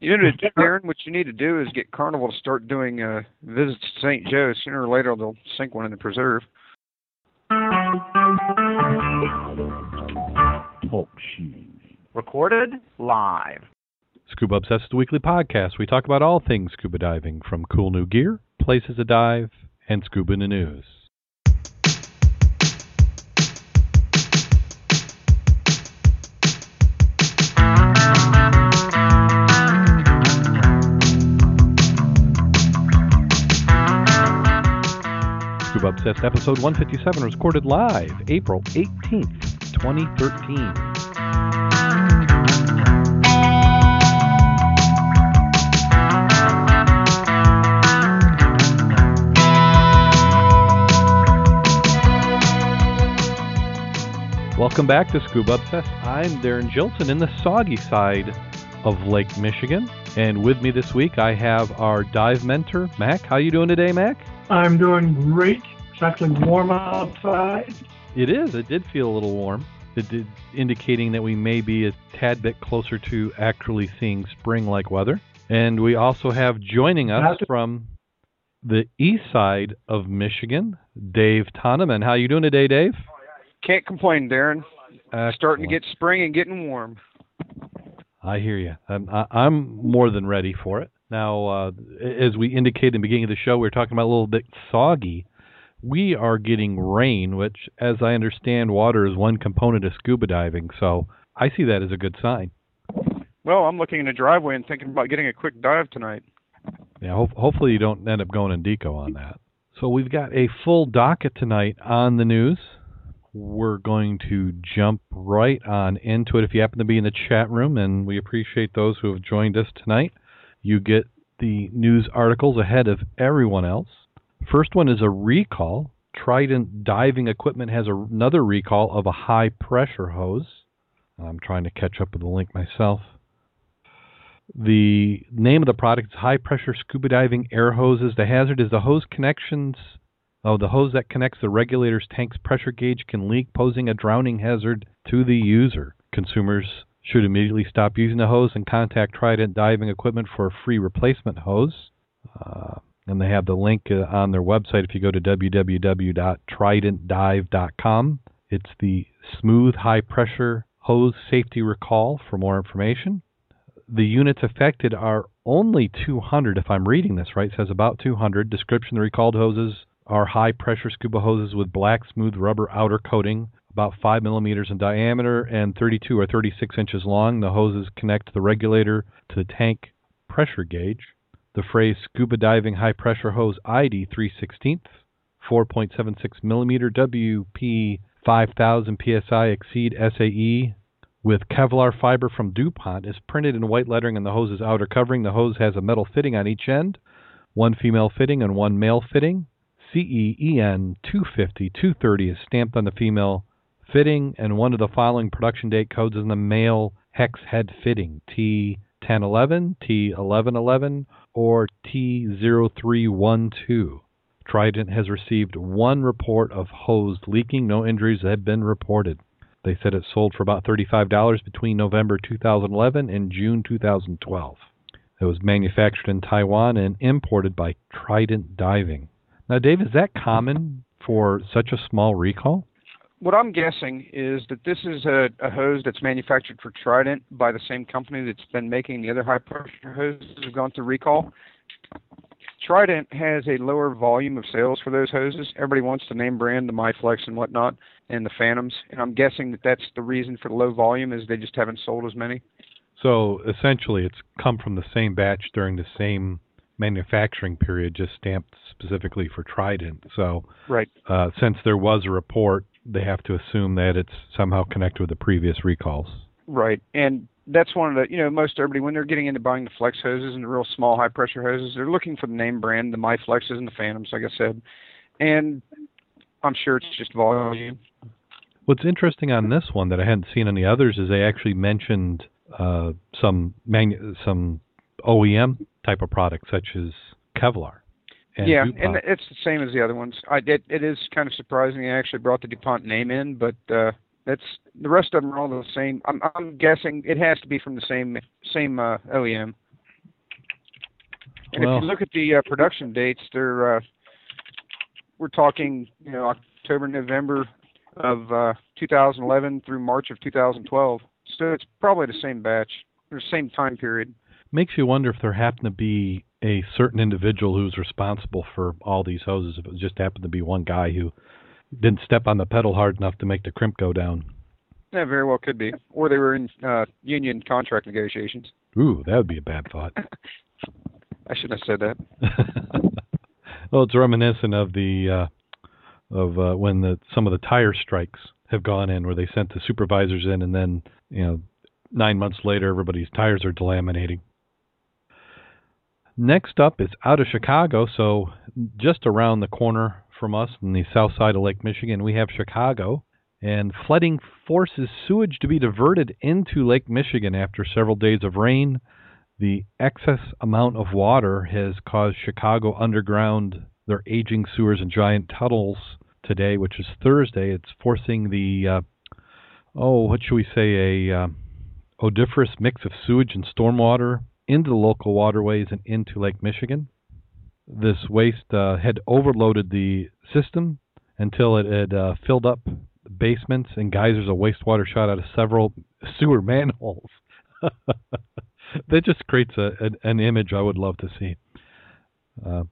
You know, Darrin, what you need to do is get Carnival to start doing uh, visits to St. Joe. Sooner or later, they'll sink one in the preserve. Talk shoes. Recorded live. Scuba Obsessed is the weekly podcast. We talk about all things scuba diving, from cool new gear, places to dive, and scuba in the news. Obsessed episode 157 was recorded live April 18th, 2013. Welcome back to Scuba Obsessed. I'm Darrin Gilson in the soggy side of Lake Michigan. And with me this week I have our dive mentor, Mack. How you doing today, Mack? I'm doing great. It's actually warm outside. It is. It did feel a little warm. It did, indicating that we may be a tad bit closer to actually seeing spring-like weather. And we also have joining us That's- from the east side of Michigan, Dave Toneman. How you doing today, Dave? Can't complain, Darrin. Starting to get spring and getting warm. I hear you. I'm, I'm more than ready for it. Now, uh, as we indicated in the beginning of the show, we were talking about a little bit soggy. We are getting rain, which, as I understand, water is one component of scuba diving. So I see that as a good sign. Well, I'm looking in the driveway and thinking about getting a quick dive tonight. Yeah, ho- hopefully you don't end up going in deco on that. So we've got a full docket tonight on the news. We're going to jump right on into it. If you happen to be in the chat room, and we appreciate those who have joined us tonight, you get the news articles ahead of everyone else. First one is a recall. Trident Diving Equipment has another recall of a high pressure hose. I'm trying to catch up with the link myself. The name of the product is high pressure scuba diving air hoses. The hazard is the hose connections. Oh, the hose that connects the regulator's tank's pressure gauge can leak, posing a drowning hazard to the user. Consumers should immediately stop using the hose and contact Trident Diving Equipment for a free replacement hose. Uh, and they have the link uh, on their website if you go to www.tridentdive.com. It's the smooth high pressure hose safety recall for more information the units affected are only 200, if I'm reading this right. It says about 200. Description the recalled hoses are high pressure scuba hoses with black smooth rubber outer coating, about 5 millimeters in diameter and 32 or 36 inches long. The hoses connect the regulator to the tank pressure gauge. The phrase scuba diving high pressure hose ID 316th, 4.76 millimeter WP 5000 psi exceed SAE with Kevlar fiber from DuPont is printed in white lettering on the hose's outer covering. The hose has a metal fitting on each end, one female fitting and one male fitting. CEEN 250 230 is stamped on the female fitting, and one of the following production date codes is in the male hex head fitting T1011, T1111, or T0312. Trident has received one report of hose leaking. No injuries have been reported. They said it sold for about $35 between November 2011 and June 2012. It was manufactured in Taiwan and imported by Trident Diving. Now, Dave, is that common for such a small recall? What I'm guessing is that this is a, a hose that's manufactured for Trident by the same company that's been making the other high pressure hoses that have gone through recall. Trident has a lower volume of sales for those hoses. Everybody wants the name brand, the Miflex and whatnot, and the Phantoms. And I'm guessing that that's the reason for the low volume is they just haven't sold as many. So essentially, it's come from the same batch during the same manufacturing period, just stamped specifically for Trident. So Right. uh, since there was a report, they have to assume that it's somehow connected with the previous recalls. Right. And that's one of the, you know, most everybody, when they're getting into buying the flex hoses and the real small high pressure hoses, they're looking for the name brand, the Miflexes and the Phantoms, like I said. And I'm sure it's just volume. What's interesting on this one that I hadn't seen on the others is they actually mentioned uh, some manu- some OEM type of products such as Kevlar. And yeah, DuPont. and it's the same as the other ones. I it, it is kind of surprising they actually brought the DuPont name in, but uh that's the rest of them are all the same. I'm I'm guessing it has to be from the same same uh, OEM. And Well- if you look at the uh, production dates, they're uh, we're talking, you know, October, November of uh, 2011 through March of 2012. So it's probably the same batch, or the same time period. Makes you wonder if there happened to be a certain individual who's responsible for all these hoses. If it just happened to be one guy who didn't step on the pedal hard enough to make the crimp go down. That very well could be, or they were in uh, union contract negotiations. Ooh, that would be a bad thought. I shouldn't have said that. well, it's reminiscent of the uh, of uh, when the some of the tire strikes have gone in, where they sent the supervisors in, and then you know nine months later, everybody's tires are delaminating. Next up is out of Chicago, so just around the corner from us in the south side of Lake Michigan, we have Chicago. And flooding forces sewage to be diverted into Lake Michigan after several days of rain. The excess amount of water has caused Chicago underground their aging sewers and giant tunnels today, which is Thursday. It's forcing the uh, oh, what should we say, a uh, odoriferous mix of sewage and stormwater into the local waterways and into Lake Michigan. This waste uh, had overloaded the system until it had uh, filled up basements and geysers of wastewater shot out of several sewer manholes. that just creates a, an, an image I would love to see. Uh,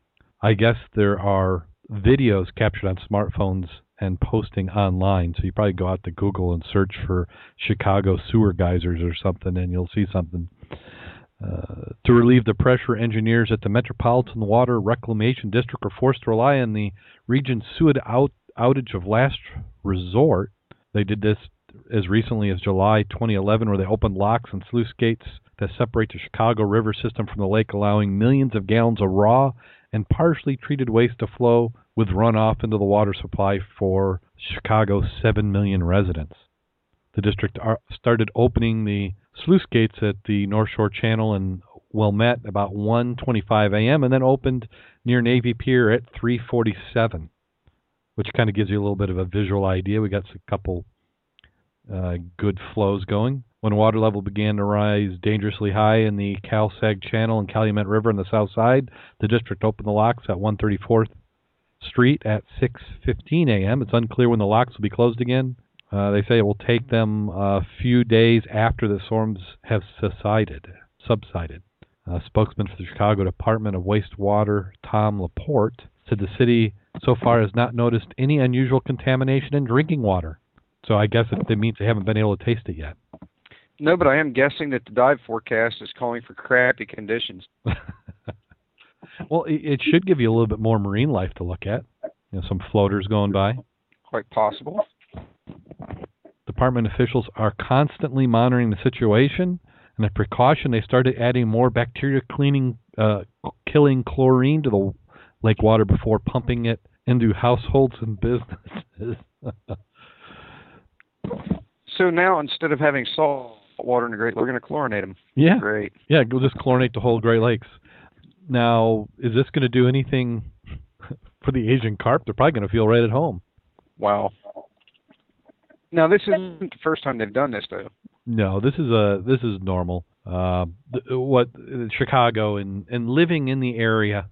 I guess there are videos captured on smartphones and posting online. So you probably go out to Google and search for Chicago sewer geysers or something, and you'll see something. Uh, to relieve the pressure, engineers at the Metropolitan Water Reclamation District are forced to rely on the region's sewage out, outage of last resort. They did this as recently as July 2011, where they opened locks and sluice gates that separate the Chicago River system from the lake, allowing millions of gallons of raw and partially treated waste to flow with runoff into the water supply for Chicago's 7 million residents. The district started opening the sluice gates at the North Shore Channel in Wilmette about 1:25 a.m. and then opened near Navy Pier at 3:47, which kind of gives you a little bit of a visual idea. We got a couple uh, good flows going. When water level began to rise dangerously high in the Cal-Sag Channel and Calumet River on the south side, the district opened the locks at 134th Street at 6:15 a.m. It's unclear when the locks will be closed again. Uh, they say it will take them a few days after the storms have subsided. Subsided. A spokesman for the Chicago Department of Wastewater, Tom Laporte, said the city so far has not noticed any unusual contamination in drinking water. So I guess it, means they haven't been able to taste it yet. No, but I am guessing that the dive forecast is calling for crappy conditions. well, it, it should give you a little bit more marine life to look at. You know, some floaters going by. Quite possible. Department officials are constantly monitoring the situation, and a precaution, they started adding more bacteria cleaning, uh, killing chlorine to the lake water before pumping it into households and businesses. So now instead of having salt water in the Great, we're going to chlorinate them. yeah, Great. yeah, go just chlorinate the whole Great Lakes. Now, is this going to do anything for the Asian carp? They're probably going to feel right at home. Wow. Now this isn't the first time they've done this though. No, this is a this is normal. Uh, th- what Chicago and and living in the area,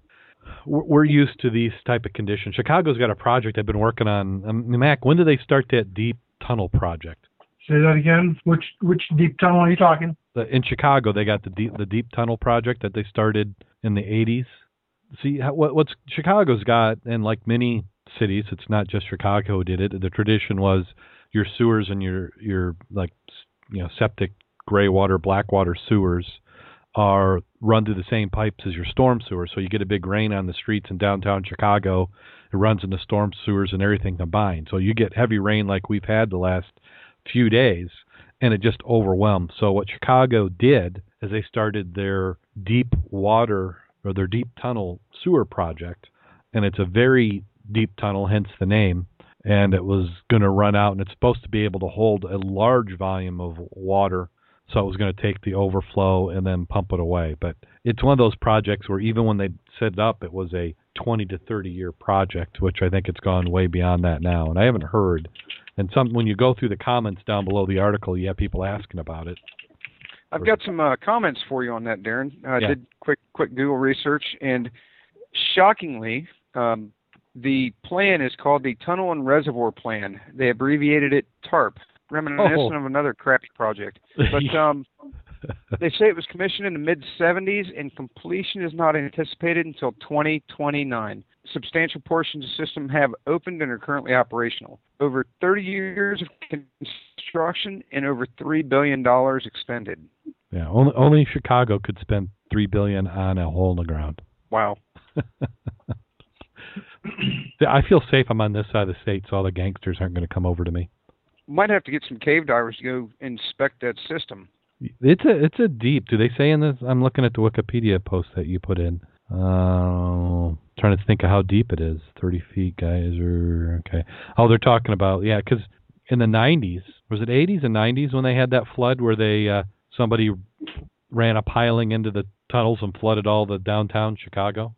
we're, we're used to these type of conditions. Chicago's got a project I've been working on. Um, Mack, when did they start that deep tunnel project? Say that again. Which which deep tunnel are you talking? The, in Chicago, they got the deep the deep tunnel project that they started in the 80s. See how, what what's Chicago's got, and like many cities, it's not just Chicago who did it. The tradition was your sewers and your your like you know septic gray water black water sewers are run through the same pipes as your storm sewers. So you get a big rain on the streets in downtown chicago it runs into storm sewers and everything combined. So you get heavy rain like we've had the last few days and it just overwhelmed so what chicago did is they started their deep water or their deep tunnel sewer project and it's a very deep tunnel hence the name and it was going to run out and it's supposed to be able to hold a large volume of water. So it was going to take the overflow and then pump it away. But it's one of those projects where even when they set it up it was a 20 to 30 year project which i think it's gone way beyond that now. And i haven't heard. And some when you go through the comments down below the article you have people asking about it. I've got some uh, comments for you on that, Darrin. I Yeah. did quick quick Google research, and shockingly, um, the plan is called the Tunnel and Reservoir Plan. They abbreviated it TARP, reminiscent Oh. of another crappy project. But um, they say it was commissioned in the mid 70s, and completion is not anticipated until 2029. Substantial portions of the system have opened and are currently operational. Over 30 years of construction and over three billion dollars expended. yeah, only only Chicago could spend three billion on a hole in the ground. Wow. Yeah, I feel safe. I'm on this side of the state, so all the gangsters aren't going to come over to me. Might have to get some cave divers to go inspect that system. It's a it's a deep. Do they say in this? I'm looking at the Wikipedia post that you put in. Uh, trying to think of how deep it is. Thirty feet, guys. Or okay. Oh, they're talking about yeah, because in the '90s was it '80s and '90s when they had that flood where they uh, somebody ran a piling into the tunnels and flooded all the downtown Chicago.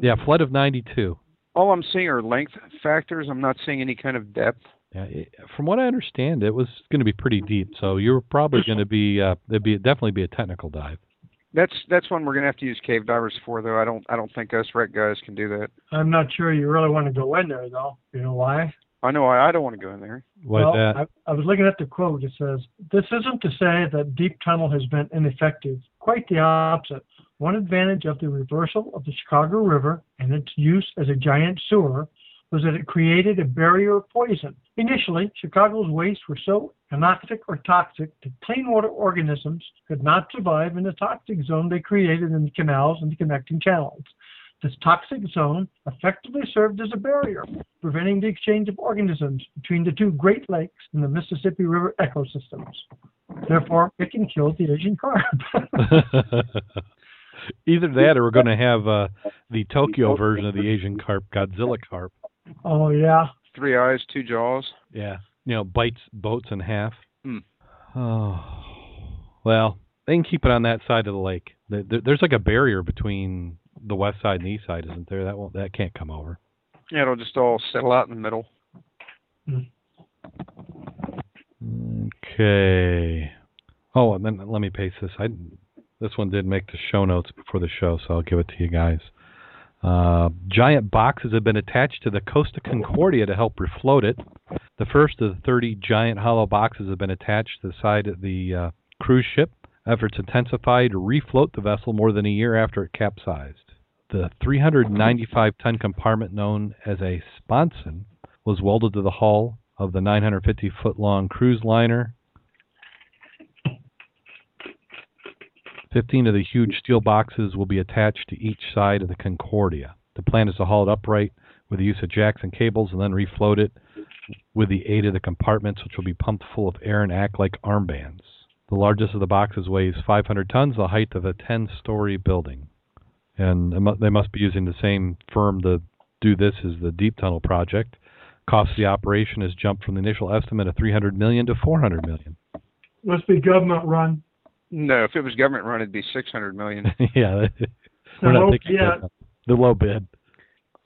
Yeah, flood of '92. All I'm seeing are length factors. I'm not seeing any kind of depth. Yeah, it, from what I understand, it was going to be pretty deep. So you're probably going to be uh, there'd be definitely be a technical dive. That's that's one we're gonna have to use cave divers for, though. I don't I don't think us rec guys can do that. I'm not sure you really want to go in there, though. You know why? I know I, I don't want to go in there. Why well, that? I, I was looking at the quote. It says, This isn't to say that deep tunnel has been ineffective. Quite the opposite. One advantage of the reversal of the Chicago River and its use as a giant sewer was that it created a barrier of poison. Initially, Chicago's wastes were so anoxic or toxic that clean water organisms could not survive in the toxic zone they created in the canals and the connecting channels. This toxic zone effectively served as a barrier, preventing the exchange of organisms between the two Great Lakes and the Mississippi River ecosystems. Therefore, it can kill the Asian carp. Either that, or we're going to have uh, the Tokyo version of the Asian carp, Godzilla carp. oh yeah, Three eyes, two jaws. Yeah, you know, bites boats in half. Hmm. Oh, well, they can keep it on that side of the lake. There- there- There's like a barrier between the west side and the east side, isn't there? That won't, that can't come over. Yeah, it'll just all settle out in the middle. Okay. Oh, and then let me paste this. I this one did make the show notes before the show, so I'll give it to you guys. Uh, giant boxes have been attached to the Costa Concordia to help refloat it. The first of the 30 giant hollow boxes have been attached to the side of the uh, cruise ship. Efforts intensified to refloat the vessel more than a year after it capsized. The 395 ton compartment known as a sponson was welded to the hull of the 950 foot long cruise liner. 15 of the huge steel boxes will be attached to each side of the Concordia. The plan is to haul it upright with the use of jacks and cables and then refloat it with the aid of the compartments, which will be pumped full of air and act like armbands. The largest of the boxes weighs 500 tons, the height of a 10 story building. And they they must be using the same firm to do this as the Deep Tunnel project. Cost of the operation has jumped from the initial estimate of 300 million to 400 million. must be government run. No, if it was government run, it'd be six hundred million. yeah, The we're not low- thinking yeah, the low bid.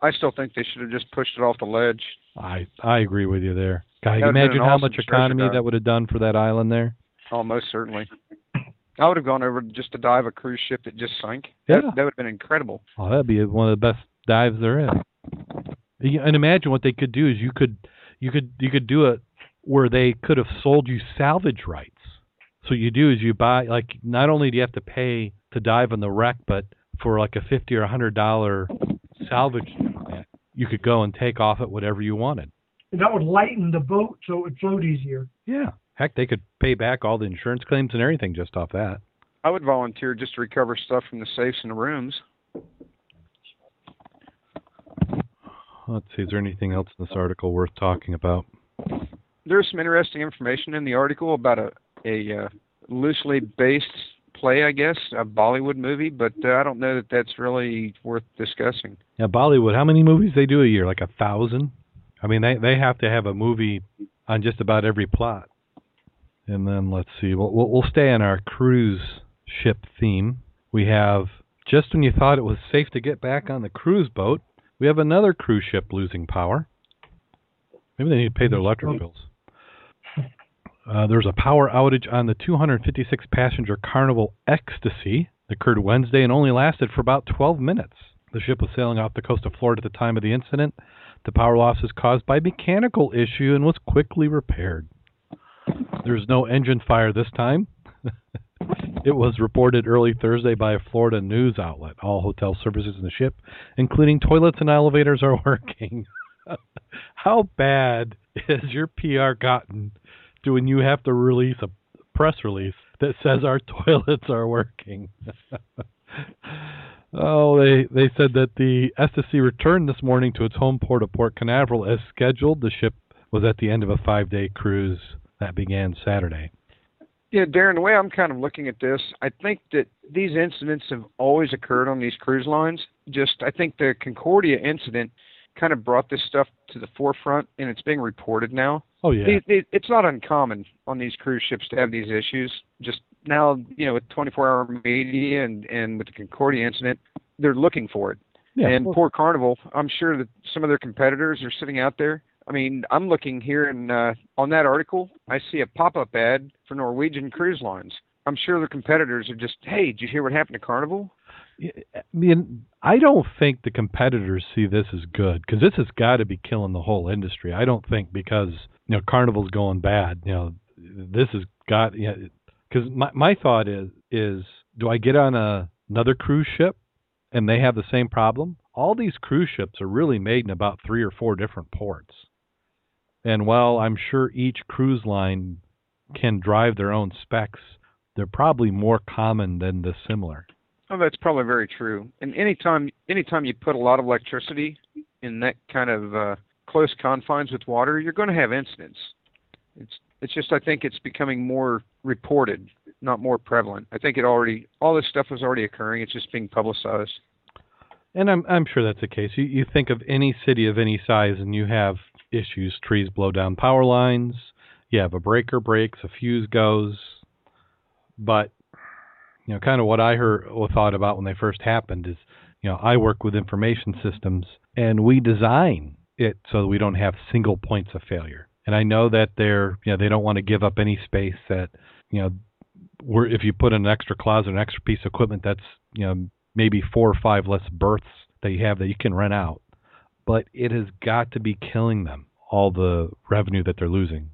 I still think they should have just pushed it off the ledge. I I agree with you there. God, you imagine how awesome much economy that would have done for that island there. Oh, most certainly. I would have gone over just to dive a cruise ship that just sank. Yeah. That, that would have been incredible. Oh, that'd be one of the best dives there is. And imagine what they could do is you could you could you could do it where they could have sold you salvage rights. So what you do is you buy like not only do you have to pay to dive on the wreck, but for like a fifty or a hundred dollar salvage, you could go and take off it whatever you wanted. and that would lighten the boat so it would float easier. Yeah, heck, they could pay back all the insurance claims and everything just off that. I would volunteer just to recover stuff from the safes and the rooms. Let's see, is there anything else in this article worth talking about? There's some interesting information in the article about a a uh, loosely based play, I guess, a Bollywood movie, but uh, I don't know that that's really worth discussing. Yeah, Bollywood. How many movies they do a year? Like a thousand. I mean, they they have to have a movie on just about every plot. And then let's see. We'll we'll, we'll stay on our cruise ship theme. We have just when you thought it was safe to get back on the cruise boat, we have another cruise ship losing power. Maybe they need to pay their electric bills. Uh, there's a power outage on the 256 passenger Carnival Ecstasy. It occurred Wednesday and only lasted for about 12 minutes. The ship was sailing off the coast of Florida at the time of the incident. The power loss was caused by a mechanical issue and was quickly repaired. There was no engine fire this time. it was reported early Thursday by a Florida news outlet. All hotel services in the ship, including toilets and elevators, are working. How bad has your PR gotten to when you have to release a press release that says our toilets are working? oh, they they said that the Ecstasy returned this morning to its home port of Port Canaveral as scheduled. The ship was at the end of a five-day cruise that began Saturday. Yeah, Darrin, the way I'm kind of looking at this, I think that these incidents have always occurred on these cruise lines. Just, I think the Concordia incident kind of brought this stuff to the forefront, and it's being reported now. Oh yeah, They- they- it's not uncommon on these cruise ships to have these issues. Just now, you know, with 24-hour media and and with the Concordia incident, they're looking for it. yeah. and poor Carnival, I'm sure that some of their competitors are sitting out there. I mean, I'm looking here and uh, on that article, I see a pop-up ad for Norwegian Cruise Lines. I'm sure their competitors are just, hey, did you hear what happened to Carnival? I mean, I don't think the competitors see this as good because this has got to be killing the whole industry. I don't think because you know Carnival's going bad. You know, this has got you know because my my thought is is do I get on a another cruise ship and they have the same problem? All these cruise ships are really made in about three or four different ports, and while I'm sure each cruise line can drive their own specs, they're probably more common than the similar. Oh, that's probably very true. And anytime, anytime you put a lot of electricity in that kind of uh, close confines with water, you're going to have incidents. It's it's just I think it's becoming more reported, not more prevalent. I think it already all this stuff was already occurring. It's just being publicized. And I'm I'm sure that's the case. You you think of any city of any size and you have issues, trees blow down power lines, you have a breaker breaks, a fuse goes. But you know, kind of what I heard or thought about when they first happened is, you know, I work with information systems and we design it so that we don't have single points of failure. And I know that they're, you know, they don't want to give up any space that, you know, where if you put an extra closet, an extra piece of equipment that's, you know, maybe four or five less berths that you have that you can rent out. But it has got to be killing them, all the revenue that they're losing.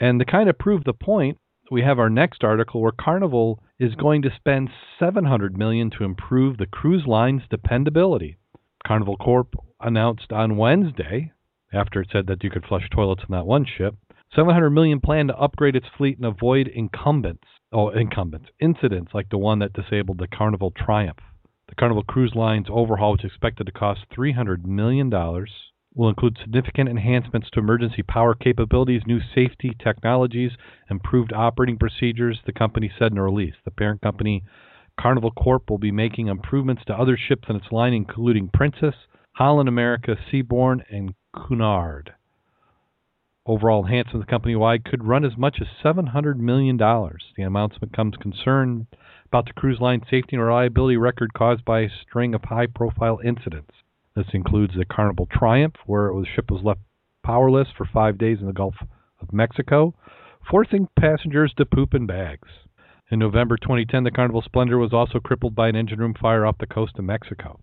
And to kind of prove the point, we have our next article where Carnival is going to spend 700 million to improve the cruise line's dependability. Carnival Corp announced on Wednesday, after it said that you could flush toilets on that one ship, 700 million plan to upgrade its fleet and avoid incumbents, oh incumbents, incidents like the one that disabled the Carnival Triumph. The Carnival Cruise Line's overhaul, is expected to cost 300 million dollars, will include significant enhancements to emergency power capabilities, new safety technologies, improved operating procedures, the company said in a release. The parent company, Carnival Corp, will be making improvements to other ships in its line, including Princess, Holland America, Seabourn, and Cunard. Overall enhancements company wide could run as much as $700 million. The announcement comes concern about the cruise line safety and reliability record caused by a string of high profile incidents. This includes the Carnival Triumph, where the ship was left powerless for five days in the Gulf of Mexico, forcing passengers to poop in bags. In November 2010, the Carnival Splendor was also crippled by an engine room fire off the coast of Mexico.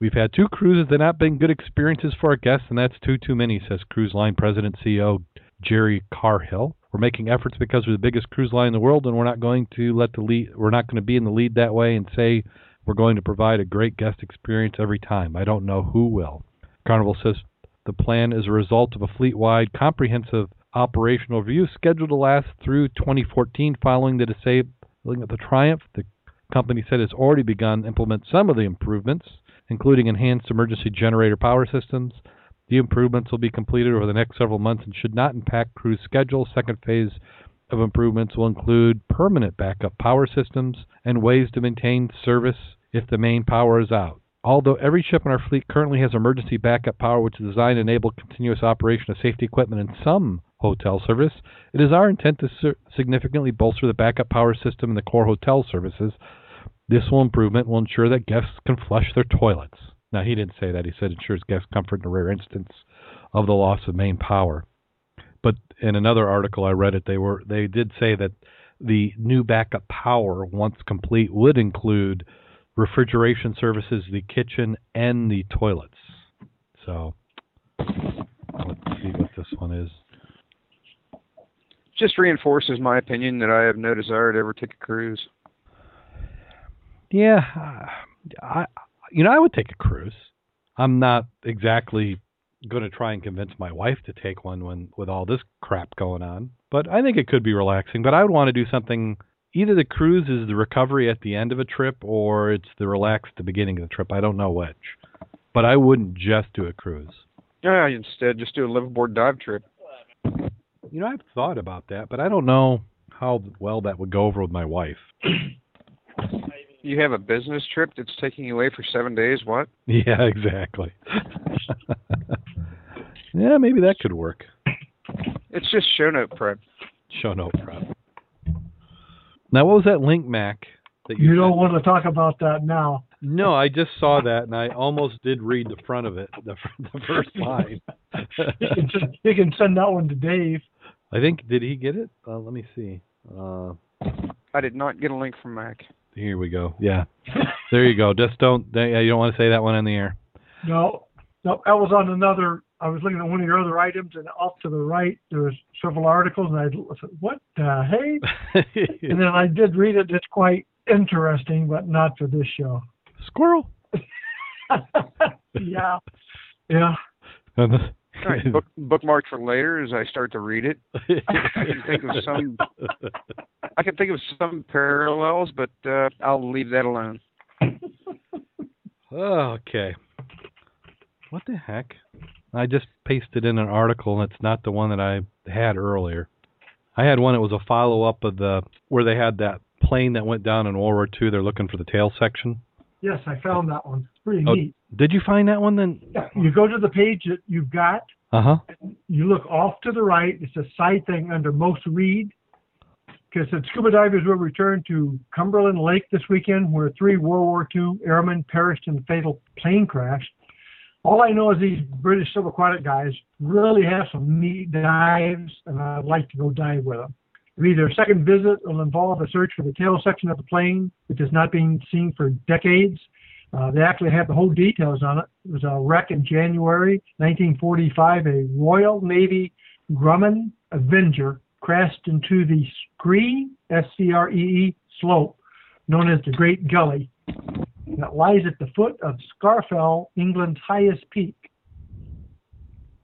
We've had two cruises that have not been good experiences for our guests, and that's too too many, says Cruise Line President CEO Gerry Cahill. We're making efforts because we're the biggest cruise line in the world, and we're not going to let the lead. We're not going to be in the lead that way and say we're going to provide a great guest experience every time. I don't know who will. Carnival says the plan is a result of a fleet-wide comprehensive operational review scheduled to last through 2014 following the disabling of the Triumph. The company said it's already begun to implement some of the improvements, including enhanced emergency generator power systems. The improvements will be completed over the next several months and should not impact cruise schedule. Second phase of improvements will include permanent backup power systems and ways to maintain service if the main power is out. Although every ship in our fleet currently has emergency backup power, which is designed to enable continuous operation of safety equipment in some hotel service, it is our intent to ser- significantly bolster the backup power system in the core hotel services. This will improvement will ensure that guests can flush their toilets. Now he didn't say that. He said ensures guest comfort in a rare instance of the loss of main power. but in another article I read it, they were they did say that the new backup power, once complete, would include refrigeration services, the kitchen, and the toilets. So let's see what this one is. Just reinforces my opinion that I have no desire to ever take a cruise. Yeah, I you know I would take a cruise. I'm not exactly going to try and convince my wife to take one when with all this crap going on, but I think it could be relaxing. But I would want to do something. Either the cruise is the recovery at the end of a trip, or it's the relax at the beginning of the trip. I don't know which, but I wouldn't just do a cruise. Yeah, instead just do a liveaboard dive trip. You know, I've thought about that, but I don't know how well that would go over with my wife. You have a business trip that's taking you away for seven days. What? Yeah, exactly. yeah, maybe that could work. It's just show note prep. Show note prep. Now, what was that link, Mack? That You you don't want to talk about that now. No, I just saw that, and I almost did read the front of it, the, the first line. You can, send- you can send that one to Dave. I think did he get it? Uh, let me see. Uh, I did not get a link from Mack. here we go. Yeah, there you go. Just don't. Yeah, you don't want to say that one in the air. No, no, that was on another. I was looking at one of your other items, and off to the right there was several articles, and I said, "What the hey?" And then I did read it. It's quite interesting, but not for this show. Squirrel. yeah, yeah. All right, book, bookmarked for later as I start to read it. I can think of some. I can think of some parallels, but uh, I'll leave that alone. okay. What the heck? I just pasted in an article, and it's not the one that I had earlier. I had one that was a follow up of the where they had that plane that went down in World War II. They're looking for the tail section. Yes, I found that one. It's pretty Oh. neat. Did you find that one then? Yeah, you go to the page that you've got. Uh huh. You look off to the right. It's a side thing under most read. Because the scuba divers will return to Cumberland Lake this weekend, where three World War II airmen perished in a fatal plane crash. All I know is these British subaquatic guys really have some neat dives, and I'd like to go dive with them. Maybe their second visit will involve a search for the tail section of the plane, which has not been seen for decades. Uh, they actually have the whole details on it. It was a wreck in January 1945. A Royal Navy Grumman Avenger crashed into the Scree, S-C-R-E-E, slope, known as the Great Gully, that lies at the foot of Scafell, England's highest peak.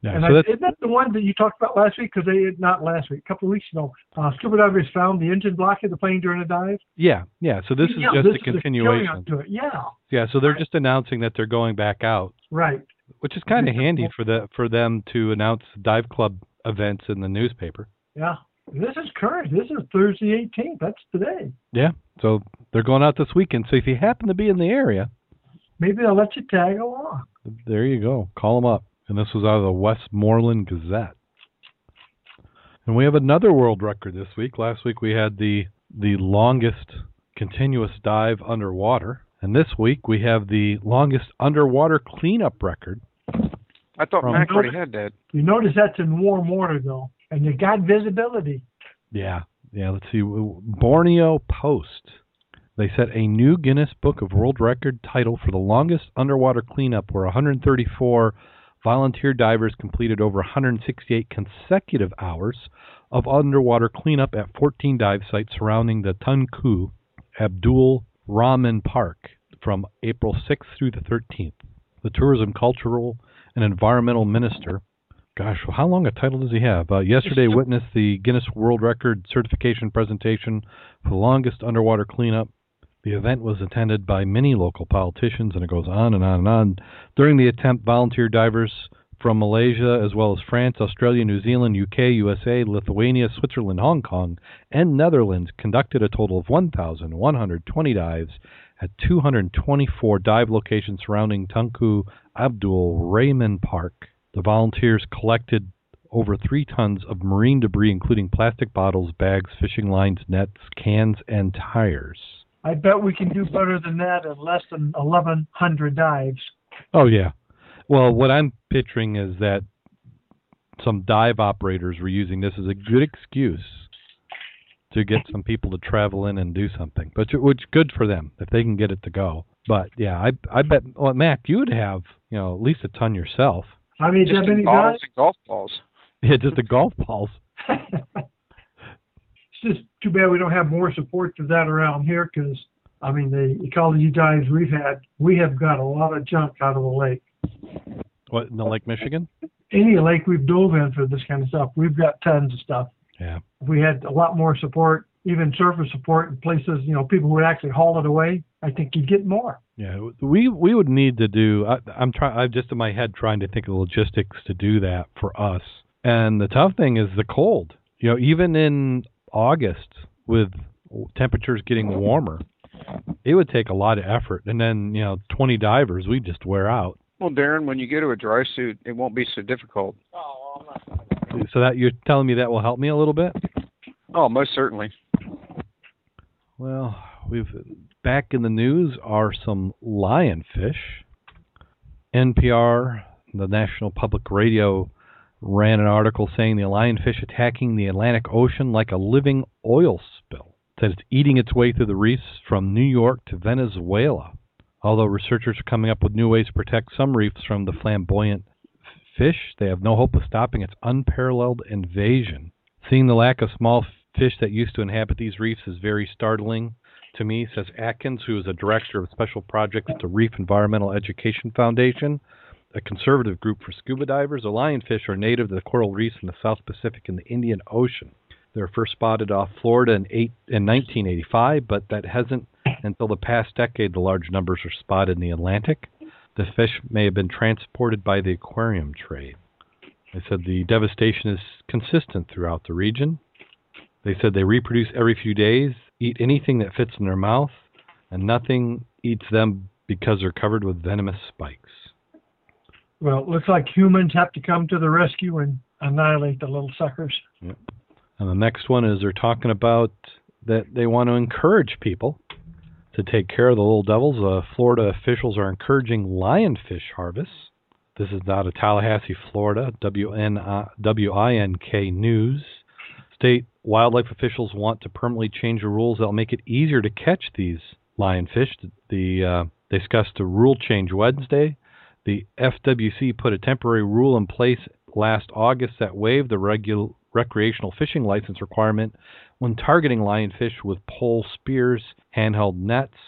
Yeah. And So I, that's isn't that the one that you talked about last week? Because they not last week, a couple of weeks ago. Uh, scuba divers found the engine block of the plane during a dive. yeah, yeah. So this is Yeah, just this a continuation. on to it. Yeah, Yeah. So they're just announcing that they're going back out, right. which is kind of handy for the for them to announce dive club events in the newspaper. Yeah. This is current. This is Thursday 18th. That's today. Yeah. So they're going out this weekend. So if you happen to be in the area, Maybe they'll let you tag along. there you go. Call them up. And this was out of the Westmorland Gazette. And we have another world record this week. Last week we had the the longest continuous dive underwater, and this week we have the longest underwater cleanup record. I thought From- Mack already had that. You notice that's in warm water though, and you got visibility. Yeah, yeah. Let's see. Borneo Post. They set a new Guinness Book of World Record title for the longest underwater cleanup, where 134 volunteer divers completed over 168 consecutive hours of underwater cleanup at 14 dive sites surrounding the Tunku Abdul Rahman Park from April 6th through the 13th. The tourism, cultural, and environmental minister Gosh, well, how long a title does he have? Uh, yesterday witnessed the Guinness World Record certification presentation for the longest underwater cleanup. The event was attended by many local politicians, and it goes on and on and on. During the attempt, volunteer divers from Malaysia, as well as France, Australia, New Zealand, UK, USA, Lithuania, Switzerland, Hong Kong, and Netherlands, conducted a total of 1,120 dives at 224 dive locations surrounding Tunku Abdul Rahman Park. The volunteers collected over three tons of marine debris, including plastic bottles, bags, fishing lines, nets, cans, and tires. I bet we can do better than that in less than 1,100 dives. Oh, yeah. Well, what I'm picturing is that some dive operators were using this as a good excuse to get some people to travel in and do something. But which good for them if they can get it to go. But yeah, I I bet well, Mack, you would have you know at least a ton yourself. I mean, Just have any balls guys? and golf balls. Yeah, just the golf balls. it's just too bad we don't have more support for that around here because, I mean, the ecology dives we've had, we have got a lot of junk out of the lake. What in the Lake Michigan? Any lake we've dove in for this kind of stuff, we've got tons of stuff. Yeah. We had a lot more support, even surface support in places, you know, people would actually haul it away, I think you'd get more. Yeah, we we would need to do. I, I'm trying. I'm just in my head trying to think of logistics to do that for us. And the tough thing is the cold. You know, even in August with temperatures getting warmer, it would take a lot of effort. And then you know, 20 divers, we just wear out. Well, Darrin, when you go to a dry suit, it won't be so difficult. Oh well. So that you're telling me that will help me a little bit. Oh, most certainly. Well, we've back in the news are some lionfish. NPR, the National Public Radio, ran an article saying the lionfish attacking the Atlantic Ocean like a living oil spill. Said it's eating its way through the reefs from New York to Venezuela. Although researchers are coming up with new ways to protect some reefs from the flamboyant fish, they have no hope of stopping its unparalleled invasion. Seeing the lack of small fish that used to inhabit these reefs is very startling to me, says Akins, who is a director of special projects at the Reef Environmental Education Foundation, a conservative group for scuba divers. The lionfish are native to the coral reefs in the South Pacific and the Indian Ocean. They were first spotted off Florida in, eight, in 1985, but that hasn't until the past decade the large numbers are spotted in the Atlantic. The fish may have been transported by the aquarium trade. They said the devastation is consistent throughout the region. They said they reproduce every few days, eat anything that fits in their mouth, and nothing eats them because they're covered with venomous spikes. Well, it looks like humans have to come to the rescue and annihilate the little suckers. And the next one is they're talking about that they want to encourage people to take care of the little devils. Uh, Florida officials are encouraging lionfish harvests. This is out of Tallahassee, Florida. WN, WINK News. State wildlife officials want to permanently change the rules that'll make it easier to catch these lionfish. The uh, they discussed a rule change Wednesday. The FWC put a temporary rule in place last August that waived the regu- recreational fishing license requirement when targeting lionfish with pole spears, handheld nets,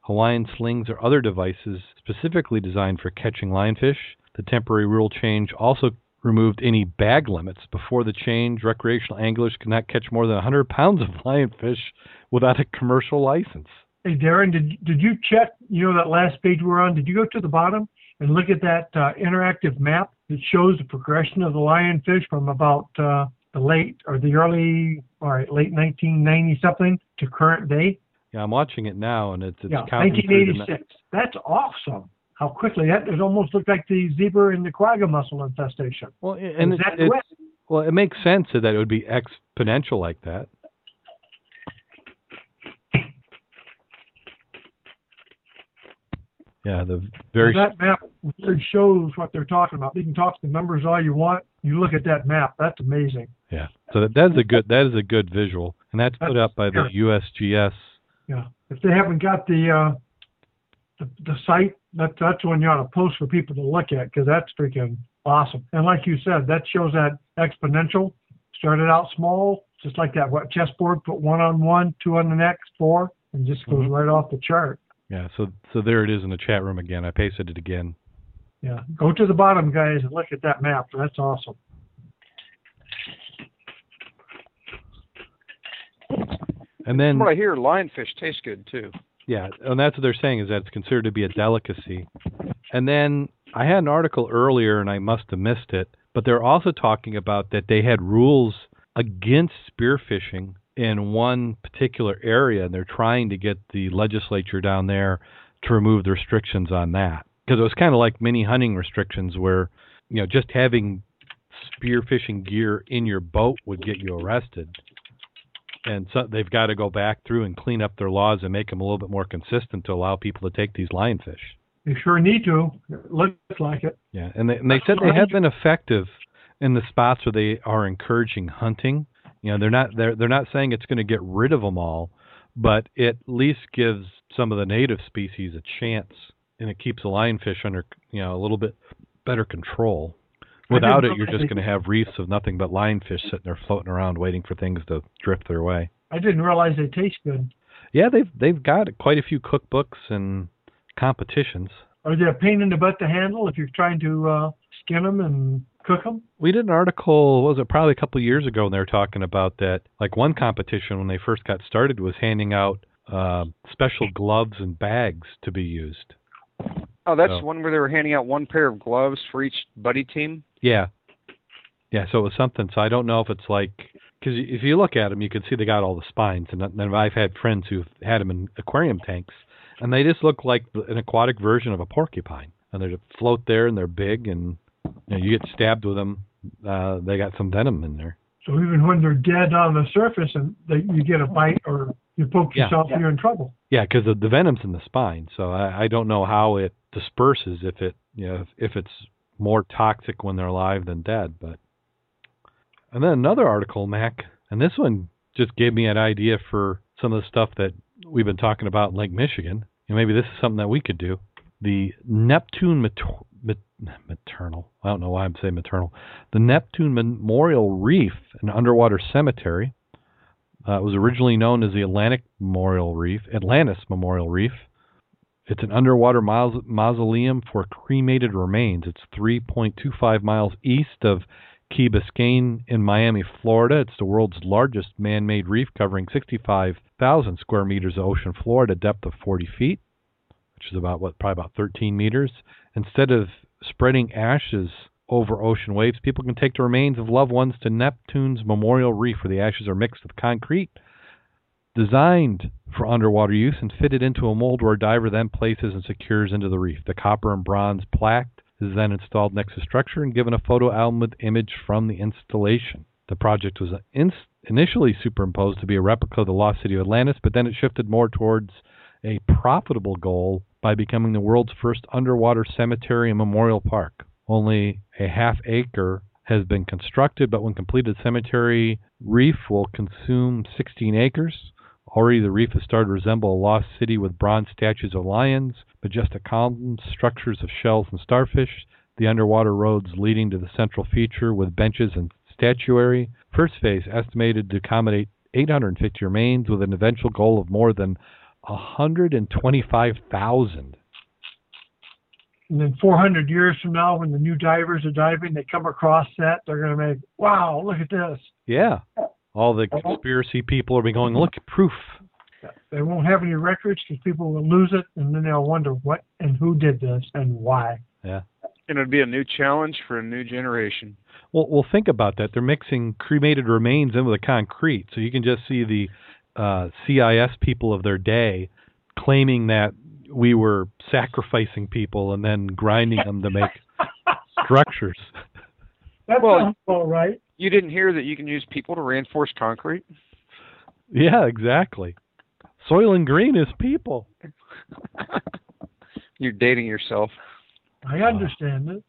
Hawaiian slings, or other devices specifically designed for catching lionfish. The temporary rule change also removed any bag limits. Before the change, recreational anglers could not catch more than 100 pounds of lionfish without a commercial license. Hey, Darrin, did did you check? You know that last page we're on. Did you go to the bottom and look at that uh, interactive map that shows the progression of the lionfish from about uh, the late or the early, all right, late 1990 something to current day? Yeah, I'm watching it now, and it's, it's yeah, counting through the 1986. That's awesome. How quickly that it almost looked like the zebra and the quagga mussel infestation. Well, and it, it, well, it makes sense that it would be exponential like that. Yeah, the very that map really shows what they're talking about. You can talk to the numbers all you want. You look at that map. That's amazing. yeah. So that, that is a good that is a good visual, and that's put up by the USGS. Yeah. If they haven't got the uh, the, the site, that, that's when you ought to post for people to look at because that's freaking awesome. And like you said, that shows that exponential. Started out small, just like that what chessboard. Put one on one, two on the next, four, and just goes Mhm. right off the chart. Yeah. So so there it is in the chat room again. I pasted it again. Yeah. Go to the bottom, guys, and look at that map. That's awesome. And then From what I hear, lionfish taste good too. Yeah, and that's what they're saying is that it's considered to be a delicacy. And then I had an article earlier, and I must have missed it, but they're also talking about that they had rules against spearfishing in one particular area, and they're trying to get the legislature down there to remove the restrictions on that. Because it was kind of like mini hunting restrictions, where you know just having spearfishing gear in your boat would get you arrested and so they've got to go back through and clean up their laws and make them a little bit more consistent to allow people to take these lionfish. You sure need to. It looks like it. Yeah, and they, and they said they have been effective in the spots where they are encouraging hunting. You know, they're not they're they're not saying it's going to get rid of them all, but it at least gives some of the native species a chance, and it keeps the lionfish under you know a little bit better control. Without it, you're just going to have reefs of nothing but lionfish sitting there floating around, waiting for things to drift their way. I didn't realize they taste good. Yeah, they've they've got quite a few cookbooks and competitions. Are they a pain in the butt to handle if you're trying to uh, skin them and cook them? We did an article, what was it probably a couple of years ago, and they were talking about that. Like one competition when they first got started was handing out uh, special gloves and bags to be used. Oh, that's So- one where they were handing out one pair of gloves for each buddy team. Yeah, yeah. So it was something. So I don't know if it's like because if you look at them, you can see they got all the spines, and then I've had friends who've had them in aquarium tanks, and they just look like an aquatic version of a porcupine, and they just float there, and they're big, and you, know, you get stabbed with them. Uh, they got some venom in there. So even when they're dead on the surface and they, you get a bite or you poke Yeah. yourself, you're in trouble. Yeah, because the, the venom's in the spine, so I, I don't know how it disperses if it you know if, if it's more toxic when they're alive than dead. But and then another article, Mack, and this one just gave me an idea for some of the stuff that we've been talking about in Lake Michigan. And maybe this is something that we could do. The Neptune mater- mat- maternal. I don't know why I'm saying maternal. The Neptune Memorial Reef, an underwater cemetery. Uh, it was originally known as the Atlantic Memorial Reef, Atlantis Memorial Reef. It's an underwater maus- mausoleum for cremated remains. It's 3.25 miles east of Key Biscayne in Miami, Florida. It's the world's largest man-made reef, covering 65,000 square meters of ocean floor at a depth of 40 feet, which is about what, probably about 13 meters. Instead of spreading ashes over ocean waves, people can take the remains of loved ones to Neptune's Memorial Reef, where the ashes are mixed with concrete designed for underwater use and fitted into a mold where a diver then places and secures into the reef. The copper and bronze plaque is then installed next to structure and given a photo album with image from the installation. The project was in- initially superimposed to be a replica of the lost city of Atlantis, but then it shifted more towards a profitable goal by becoming the world's first underwater cemetery and memorial park. Only a half acre has been constructed, but when completed, the cemetery reef will consume 16 acres. Already, the reef has started to resemble a lost city with bronze statues of lions, majestic columns, structures of shells and starfish, the underwater roads leading to the central feature with benches and statuary. First phase estimated to accommodate 850 remains with an eventual goal of more than 125,000. And then 400 years from now, when the new divers are diving, they come across that, they're going to make, wow, look at this. Yeah. All the conspiracy people will be going, look, proof. They won't have any records because people will lose it, and then they'll wonder what and who did this and why. Yeah. And it'd be a new challenge for a new generation. Well, well, think about that. They're mixing cremated remains in with the concrete, so you can just see the uh, CIS people of their day claiming that we were sacrificing people and then grinding them to make structures. That's Well- sounds all right. You didn't hear that you can use people to reinforce concrete? Yeah, exactly. Soylent Green is people. You're dating yourself. I uh, understand it.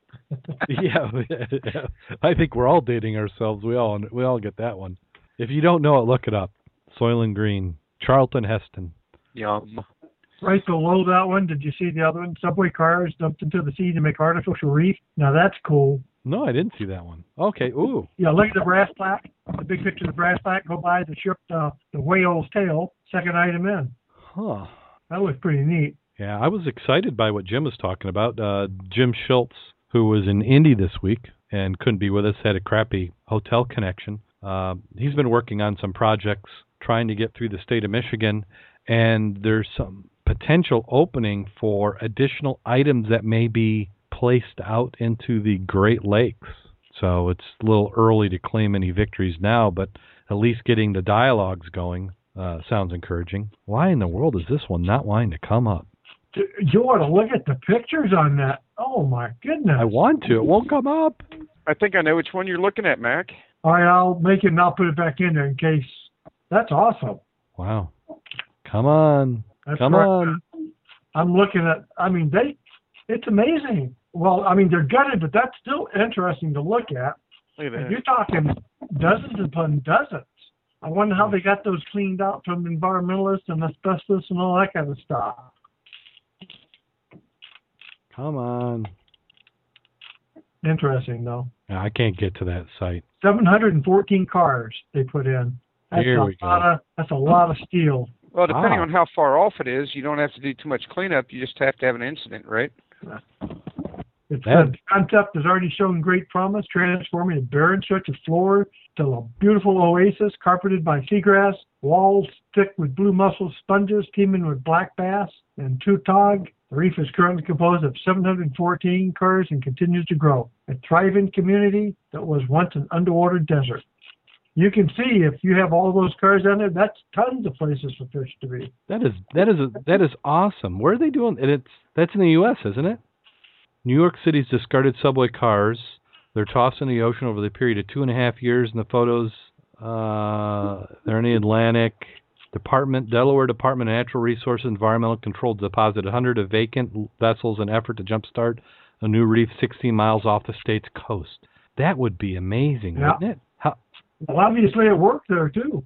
yeah, I think we're all dating ourselves. We all we all get that one. If you don't know it, look it up. Soylent Green, Charlton Heston. Yum. Right below that one, did you see the other one? Subway cars dumped into the sea to make artificial reef. Now that's cool. No, I didn't see that one. Okay, ooh, Yeah, look at the brass plaque. The big picture of the brass plaque. Go by the ship, uh, the whale's tail. Second item in. huh. That looks pretty neat. Yeah, I was excited by what Jim was talking about. Uh, Jim Schultz, who was in Indy this week and couldn't be with us, had a crappy hotel connection. Uh, he's been working on some projects trying to get through the state of Michigan, and there's some potential opening for additional items that may be placed out into the Great Lakes. So it's a little early to claim any victories now, but at least getting the dialogues going uh, sounds encouraging. Why in the world is this one not wanting to come up? D- You want to look at the pictures on that. Oh my goodness! I want to. It won't come up. I think I know which one you're looking at, Mack. All right, I'll make it and I'll put it back in there in case. That's awesome. Wow. Come on. That's Come right. on. I'm looking at. I mean, they. It's amazing. Well, I mean, they're gutted, but that's still interesting to look at. Look at that. you're talking dozens upon dozens. I wonder how they got those cleaned out from environmentalists and asbestos and all that kind of stuff. Come on. Interesting, though. I can't get to that site. 714 cars they put in. That's Here a we go. lot of that's a lot of steel. Well, depending Wow. on how far off it is, you don't have to do too much cleanup. You just have to have an incident, right? It's the concept has already shown great promise, transforming a barren stretch of floor to a beautiful oasis carpeted by seagrass, walls thick with blue mussel sponges teeming with black bass and tautog. The reef is currently composed of 714 cars and continues to grow. A thriving community that was once an underwater desert. You can see if you have all those cars down there, that's tons of places for fish to be. That is that is that is awesome. Where are they doing? And it's that's in the U.S., isn't it? New York City's discarded subway cars. They're tossed in the ocean over the period of two and a half years. In the photos, uh, they're in the Atlantic. Department, Delaware Department of Natural Resources Environmental Control deposited 100 of vacant vessels in effort to jumpstart a new reef 16 miles off the state's coast. That would be amazing, Yeah. wouldn't it? How, Well, obviously it worked there too.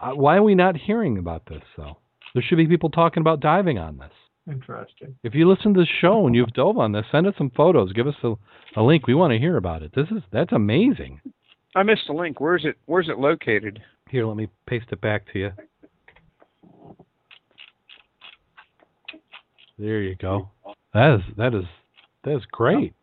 uh, why are we not hearing about this, though? There should be people talking about diving on this. Interesting. If you listen to the show and you've dove on this, send us some photos. Give us a, a link. We want to hear about it. This is that's amazing. I missed the link. Where's it? Where's it located? Here, let me paste it back to you. There you go. That is that is that is great.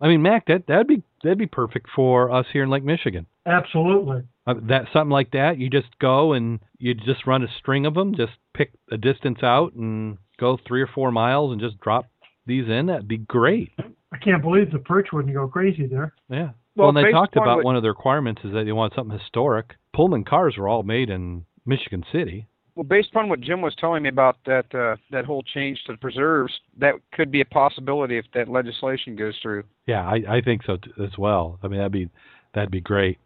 I mean, Mack, that that'd be that'd be perfect for us here in Lake Michigan. Absolutely. Uh, that something like that. You just go and you just run a string of them. Just pick a distance out and go three or four miles and just drop these in. That'd be great. I can't believe the perch wouldn't go crazy there. Yeah. Well, Well, and they talked about what- one of their requirements is that they want something historic. Pullman cars were all made in Michigan City. Well, based upon what Jim was telling me about that uh, that whole change to the preserves, that could be a possibility if that legislation goes through. Yeah, I, I think so t- as well. I mean, that'd be that'd be great.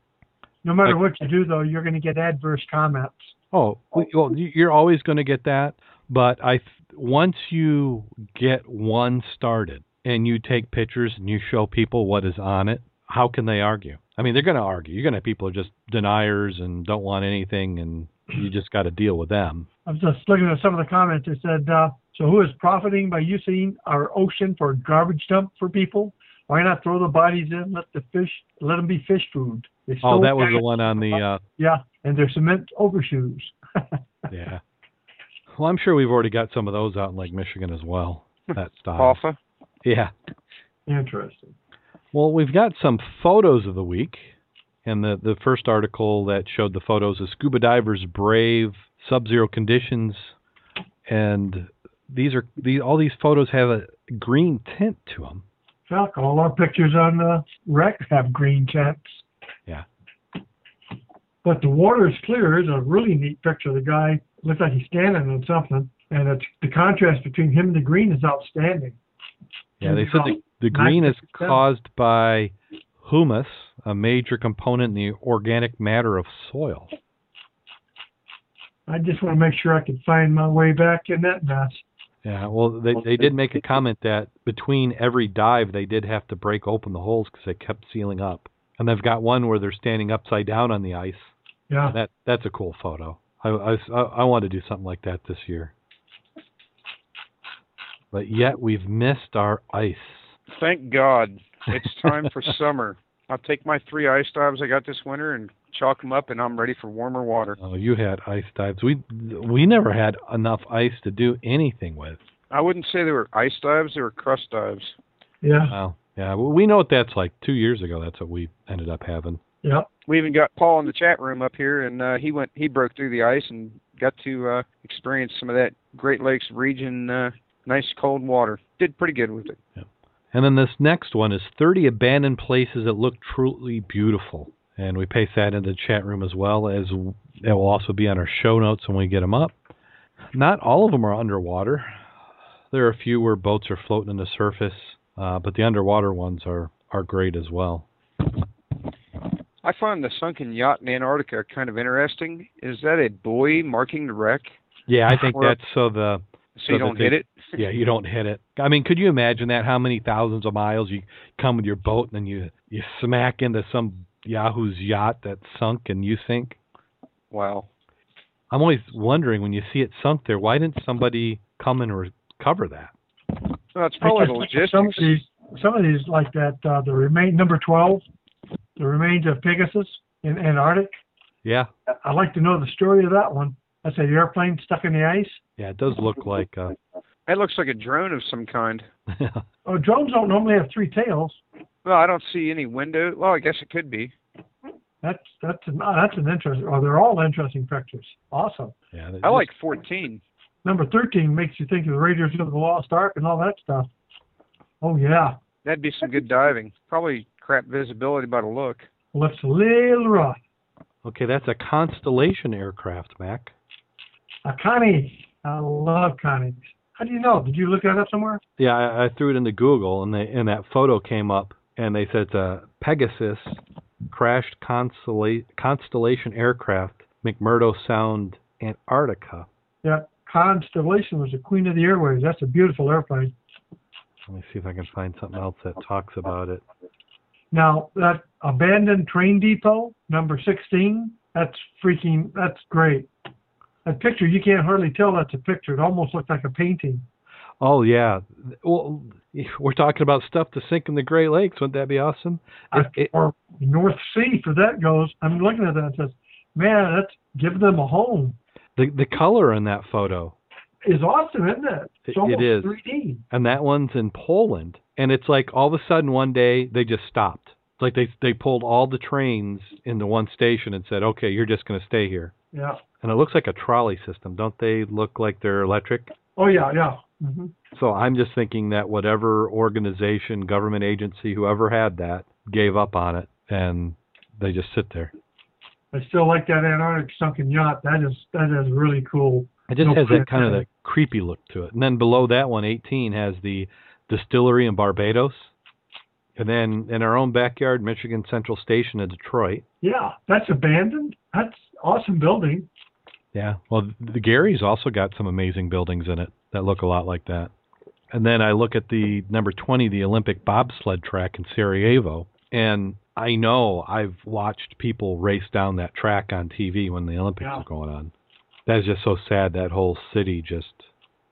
No matter Like- what you do, though, you're going to get adverse comments. Oh, well, you- you're always going to get that, but I th- once you get one started and you take pictures and you show people what is on it, how can they argue? I mean, they're going to argue. You're going to have people who are just deniers and don't want anything, and you just got to deal with them. I'm just looking at some of the comments. It said, uh, "So who is profiting by using our ocean for a garbage dump for people? Why not throw the bodies in? Let the fish, let them be fish food." Oh, that was the one on the. uh Yeah, and their cement overshoes. Yeah. Well, I'm sure we've already got some of those out in Lake Michigan as well. That style. Alpha. Yeah. Interesting. Well, we've got some photos of the week, and the the first article that showed the photos is scuba divers brave sub-zero conditions, and these are these all these photos have a green tint to them. Fuck, all our pictures on the wreck have green tints. Yeah. But the water is clear. It's a really neat picture. Of the guy looks like he's standing on something, and it's, the contrast between him and the green is outstanding. Yeah, they said the, the green is caused by humus, a major component in the organic matter of soil. I just want to make sure I can find my way back in that mess. Yeah, well, they they did make a comment that between every dive they did have to break open the holes because they kept sealing up, and they've got one where they're standing upside down on the ice. Yeah. That that's a cool photo. I I I, I want to do something like that this year. But yet we've missed our ice. Thank God. It's time for summer. I'll take my three ice dives I got this winter and chalk them up, and I'm ready for warmer water. Oh, you had ice dives. We we never had enough ice to do anything with. I wouldn't say they were ice dives; they were crust dives. Yeah. Well, yeah, well, we know what that's like. Two years ago, that's what we ended up having. Yeah. We even got Paul in the chat room up here, and uh, he went, he broke through the ice and got to uh, experience some of that Great Lakes region uh, nice cold water. Did pretty good with it. And then this next one is 30 abandoned places that look truly beautiful. And we paste that in the chat room as well as it will also be on our show notes when we get them up. Not all of them are underwater. There are a few where boats are floating on the surface, uh, but the underwater ones are, are great as well. I find the sunken yacht in Antarctica kind of interesting. Is that a buoy marking the wreck Yeah, I think Or- that's so the so, So you don't they- hit it? yeah, you don't hit it. I mean, could you imagine that? How many thousands of miles you come with your boat and then you you smack into some Yahoo's yacht that's sunk and you sink? Wow. I'm always wondering when you see it sunk there, why didn't somebody come and recover that? Well, it's probably the logistics. Some of these, some of these like that, uh, the remain number twelve, the remains of Pegasus in Antarctic. Yeah, I'd like to know the story of that one. That's an airplane stuck in the ice. yeah, it does look like. Uh, It looks like a drone of some kind. Oh, drones don't normally have three tails. Well, I don't see any window. Well, I guess it could be. That's that's an, uh, that's an interesting. Oh, they're all interesting pictures. Awesome. yeah, I just- like 14. Number thirteen makes you think of the Raiders of the Lost Ark and all that stuff. Oh yeah, That'd be some good diving. Probably crap visibility by the look. looks a little rough. Okay, that's a Constellation aircraft, Mack. A Connie. I love Connies. How do you know? Did you look that up somewhere? Yeah, I, I threw it into Google, and they and that photo came up, and they said it's a Pegasus crashed Constella- Constellation aircraft, McMurdo Sound, Antarctica. Yeah, Constellation was the queen of the airways. That's a beautiful airplane. Let me see if I can find something else that talks about it. Now that abandoned train depot, number sixteen, that's freaking that's great. That picture you can't hardly tell that's a picture. It almost looks like a painting. Oh yeah, well, we're talking about stuff to sink in the Great Lakes. Wouldn't that be awesome? It, it, or North Sea for that goes. I'm looking at that and says, man, that's give them a home. the the color in that photo, Is awesome, isn't it? It's It- almost it is. 3D. and that one's in Poland, and it's like all of a sudden one day they just stopped. It's like they they pulled all the trains into one station and said, okay, you're just going to stay here. Yeah. And it looks like a trolley system. Don't they look like they're electric? Oh yeah, yeah. hmm So I'm just thinking that whatever organization, government agency, whoever had that, gave up on it, and they just sit there. I still like that Antarctic sunken yacht. That is that is really cool. It just No has that kind of intended. that creepy look to it. And then below that one, 18 has the distillery in Barbados, and then in our own backyard, Michigan Central Station in Detroit. Yeah, that's abandoned. That's awesome building. Yeah. Well, the Gary's also got some amazing buildings in it that look a lot like that. And then I look at the number 20, the Olympic bobsled track in Sarajevo, and I know I've watched people race down that track on TV when the Olympics Yeah. are going on. That is just so sad. That whole city just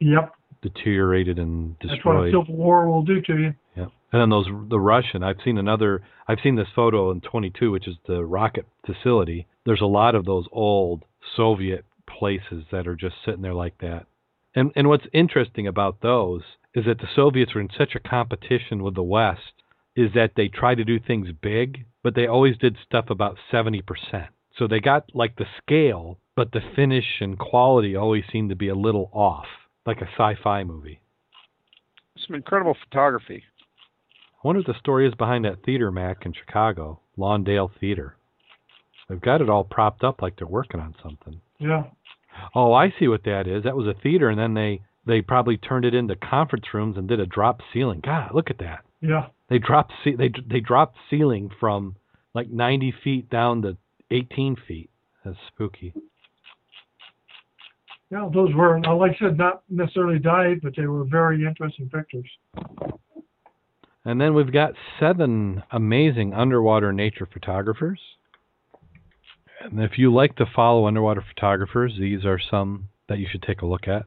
Yep, deteriorated and destroyed. that's what a civil war will do to you. Yeah. And then those the Russian. I've seen another. I've seen this photo in 22, which is the rocket facility. There's a lot of those old Soviet places that are just sitting there like that. And and what's interesting about those is that the Soviets were in such a competition with the West is that they tried to do things big, but they always did stuff about 70%. So they got like the scale, but the finish and quality always seemed to be a little off, like a sci-fi movie. Some incredible photography. I wonder what the story is behind that theater, Mack, in Chicago, Lawndale Theater. They've got it all propped up like they're working on something. Yeah, Oh, I see what that is. That was a theater, and then they they probably turned it into conference rooms and did a drop ceiling. God, look at that. yeah. They dropped ce- they they dropped ceiling from like 90 feet down to 18 feet. That's spooky. Yeah, those were, uh, like I said, not necessarily dive, but they were very interesting pictures. And then we've got seven amazing underwater nature photographers. And if you like to follow underwater photographers, these are some that you should take a look at.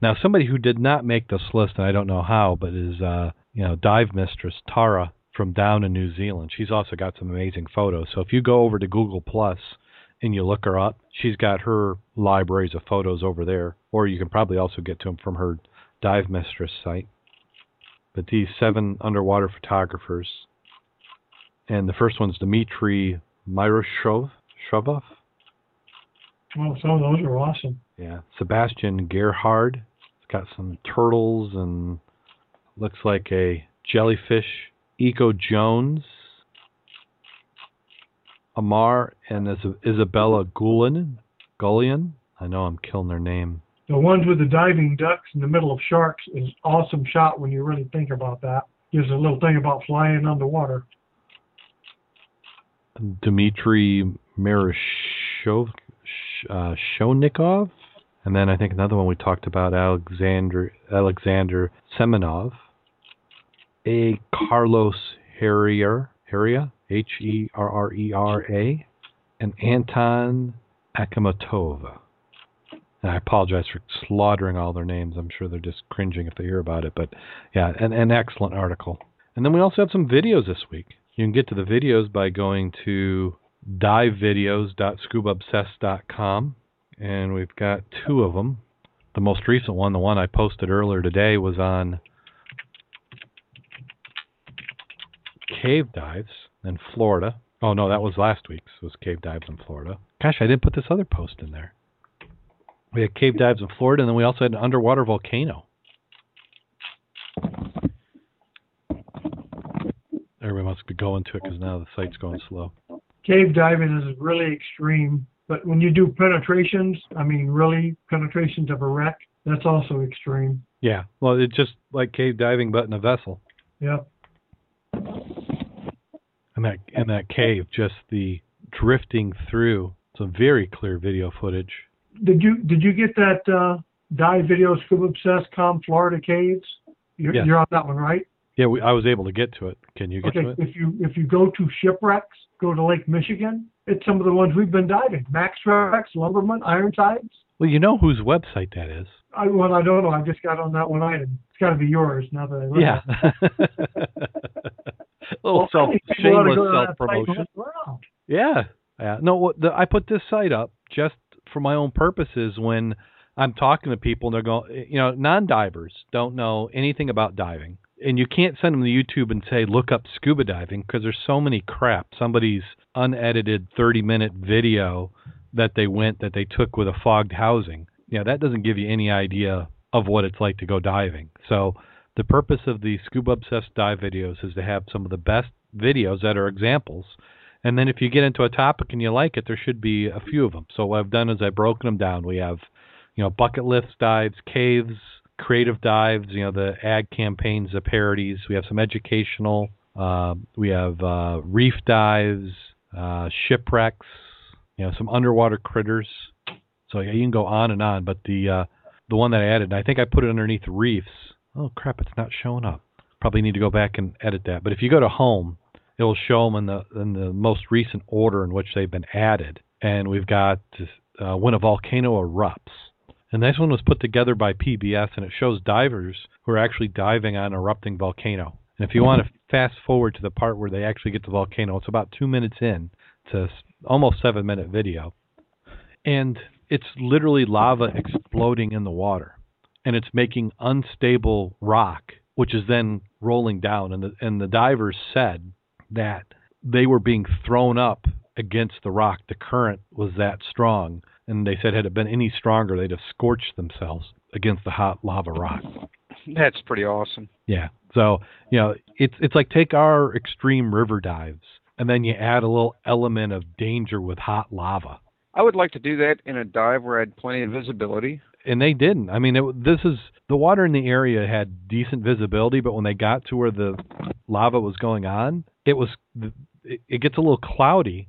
Now, somebody who did not make this list, and I don't know how, but is uh, you know dive mistress Tara from down in New Zealand. She's also got some amazing photos. So if you go over to Google Plus and you look her up, she's got her libraries of photos over there, or you can probably also get to them from her dive mistress site but these seven underwater photographers. And the first one's Dmitry Myroshov. Shovov? Oh, some of those are awesome. Yeah. Sebastian Gerhard. It's got some turtles and looks like a jellyfish. Eco Jones. Amar and Isabella Gulen. Gullion. I know I'm killing their name. The ones with the diving ducks in the middle of sharks is awesome shot when you really think about that. Gives a little thing about flying underwater. Dmitry Miroshov, uh, Shonikov. And then I think another one we talked about Alexander Alexander Semenov, A. Carlos Harrier Herrera, H E R R E R A, and Anton Akamatov. And I apologize for slaughtering all their names. I'm sure they're just cringing if they hear about it. But yeah, an, an excellent article. And then we also have some videos this week. You can get to the videos by going to divevideos.scubaobsessed.com, and we've got two of them. The most recent one, the one I posted earlier today, was on cave dives in Florida. Oh no, that was last week's. It was cave dives in Florida. Gosh, I didn't put this other post in there. We had cave dives in Florida, and then we also had an underwater volcano. Everybody must be going to it because now the site's going slow. Cave diving is really extreme, but when you do penetrations, I mean really penetrations of a wreck, that's also extreme. Yeah, well, it's just like cave diving, but in a vessel. Yep. And that and that cave, just the drifting through. Some very clear video footage. Did you did you get that uh, dive video scuba obsessed com Florida caves? You're, Yes. you're on that one, right? Yeah, we, I was able to get to it. Can you get okay. to it? If you if you go to shipwrecks, go to Lake Michigan. It's some of the ones we've been diving. Mack's Wrecks, Lumberman, Ironsides. Well, you know whose website that is. I well, I don't know. I just got on that one item. It's got to be yours now that I look Yeah. at it. A little Well, self think people ought to shameless go to that self promotion. look. Yeah. Yeah. No, the, I put this site up just for my own purposes when I'm talking to people and they're going, eh, you know, non-divers don't know anything about diving. And you can't send them to YouTube and say, look up scuba diving because there's so many crap. Somebody's unedited 30 minute video that they went, that they took with a fogged housing. Yeah, that doesn't give you any idea of what it's like to go diving. So the purpose of the Scuba Obsessed dive videos is to have some of the best videos that are examples and then if you get into a topic and you like it, there should be a few of them. So what I've done is I've broken them down. We have, you know, bucket lifts, dives, caves, creative dives, you know, the ad campaigns, the parodies. We have some educational. Uh, we have uh, reef dives, uh, shipwrecks, you know, some underwater critters. So yeah, you can go on and on. But the uh, the one that I added, I think I put it underneath reefs. Oh crap, it's not showing up. Probably need to go back and edit that. But if you go to home, it will show them in the in the most recent order in which they've been added. And we've got uh, when a volcano erupts. And this one was put together by PBS, and it shows divers who are actually diving on an erupting volcano. And if you want to fast forward to the part where they actually get the volcano, it's about two minutes in. It's a almost seven minute video, and it's literally lava exploding in the water, and it's making unstable rock, which is then rolling down. And the and the divers said that they were being thrown up against the rock. The current was that strong, and they said had it been any stronger, they'd have scorched themselves against the hot lava rock. That's pretty awesome. Yeah. So you know, it's it's like take our extreme river dives, and then you add a little element of danger with hot lava. I would like to do that in a dive where I had plenty of visibility. And they didn't. I mean, it, this is the water in the area had decent visibility, but when they got to where the lava was going on, it was it, it gets a little cloudy,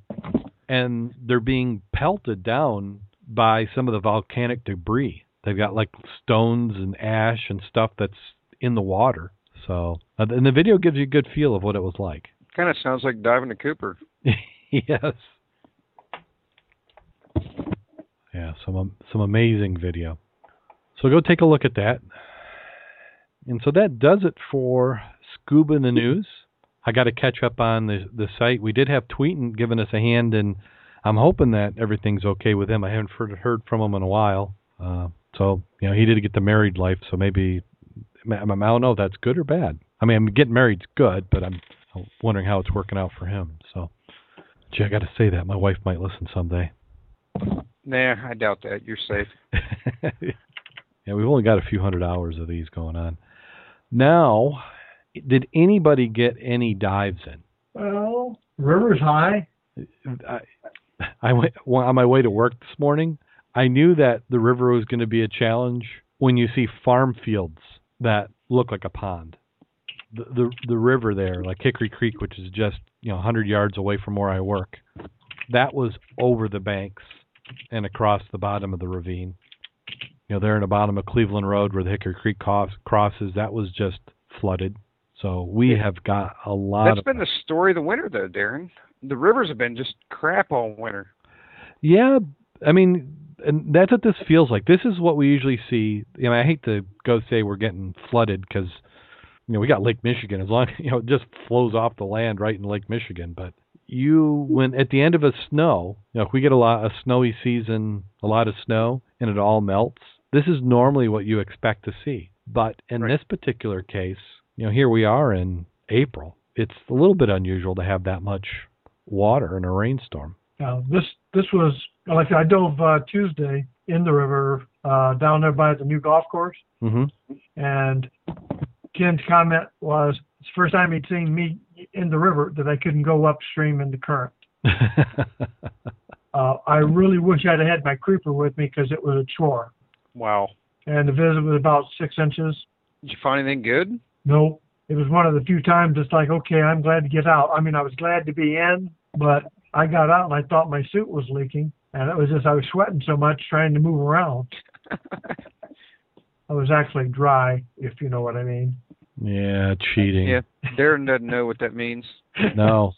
and they're being pelted down by some of the volcanic debris. They've got like stones and ash and stuff that's in the water. So, uh, and the video gives you a good feel of what it was like. Kind of sounds like diving to Cooper. yes. Yeah, some some amazing video. So go take a look at that. And so that does it for Scuba in the News. I got to catch up on the the site. We did have Tweetin giving us a hand, and I'm hoping that everything's okay with him. I haven't heard, heard from him in a while. Uh, so you know, he did get the married life. So maybe I I don't know if that's good or bad. I mean, getting married's good, but I'm wondering how it's working out for him. So, gee, I got to say that my wife might listen someday. Nah, I doubt that. You're safe. yeah, we've only got a few hundred hours of these going on. Now, did anybody get any dives in? Well, river's high. I, I went well, on my way to work this morning. I knew that the river was going to be a challenge when you see farm fields that look like a pond. The, the the river there, like Hickory Creek, which is just you know 100 yards away from where I work, that was over the banks and across the bottom of the ravine. You know, there in the bottom of Cleveland Road where the Hickory Creek cross, crosses, that was just flooded. So we Yeah. have got a lot That's of been the story of the winter, though, Darrin. The rivers have been just crap all winter. Yeah, I mean, and that's what this feels like. This is what we usually see. You know, I hate to go say we're getting flooded because you know we got Lake Michigan. As long you know, it just flows off the land right in Lake Michigan. But you, when at the end of a snow, you know, if we get a lot a snowy season, a lot of snow, and it all melts, this is normally what you expect to see. But in Right. this particular case, you know, here we are in April. It's a little bit unusual to have that much water in a rainstorm. Now, this this was like I dove uh, Tuesday in the river uh, down there by the new golf course, hmm and Ken's comment was it's the first time he'd seen me in the river that I couldn't go upstream in the current. Uh, I really wish I'd have had my creeper with me because it was a chore, Wow. and the visit was about six inches. Did you find anything good? No, it was one of the few times it's like, okay, I'm glad to get out. I mean, I was glad to be in, but I got out and I thought my suit was leaking, and it was just I was sweating so much trying to move around. I was actually dry, if you know what I mean. yeah, cheating. Yeah. Darrin doesn't know what that means. No.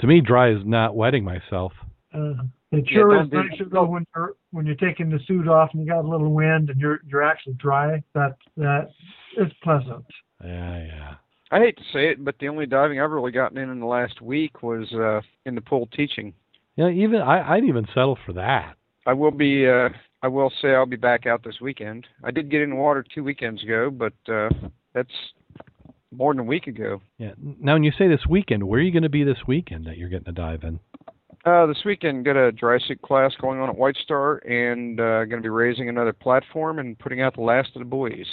To me, dry is not wetting myself. Uh, it sure don't is do- nicer though when you're when you're taking the suit off and you got a little wind and you're you're actually dry. That that is pleasant. Yeah, yeah. I hate to say it, but the only diving I've really gotten in in the last week was uh, in the pool teaching. Yeah, even I, I'd even settle for that. I will be. Uh, I will say I'll be back out this weekend. I did get in the water two weekends ago, but uh, that's more than a week ago. Yeah. Now, when you say this weekend, where are you going to be this weekend that you're getting to dive in? Uh, this weekend, got a dry suit class going on at White Star, and uh, going to be raising another platform and putting out the last of the buoys.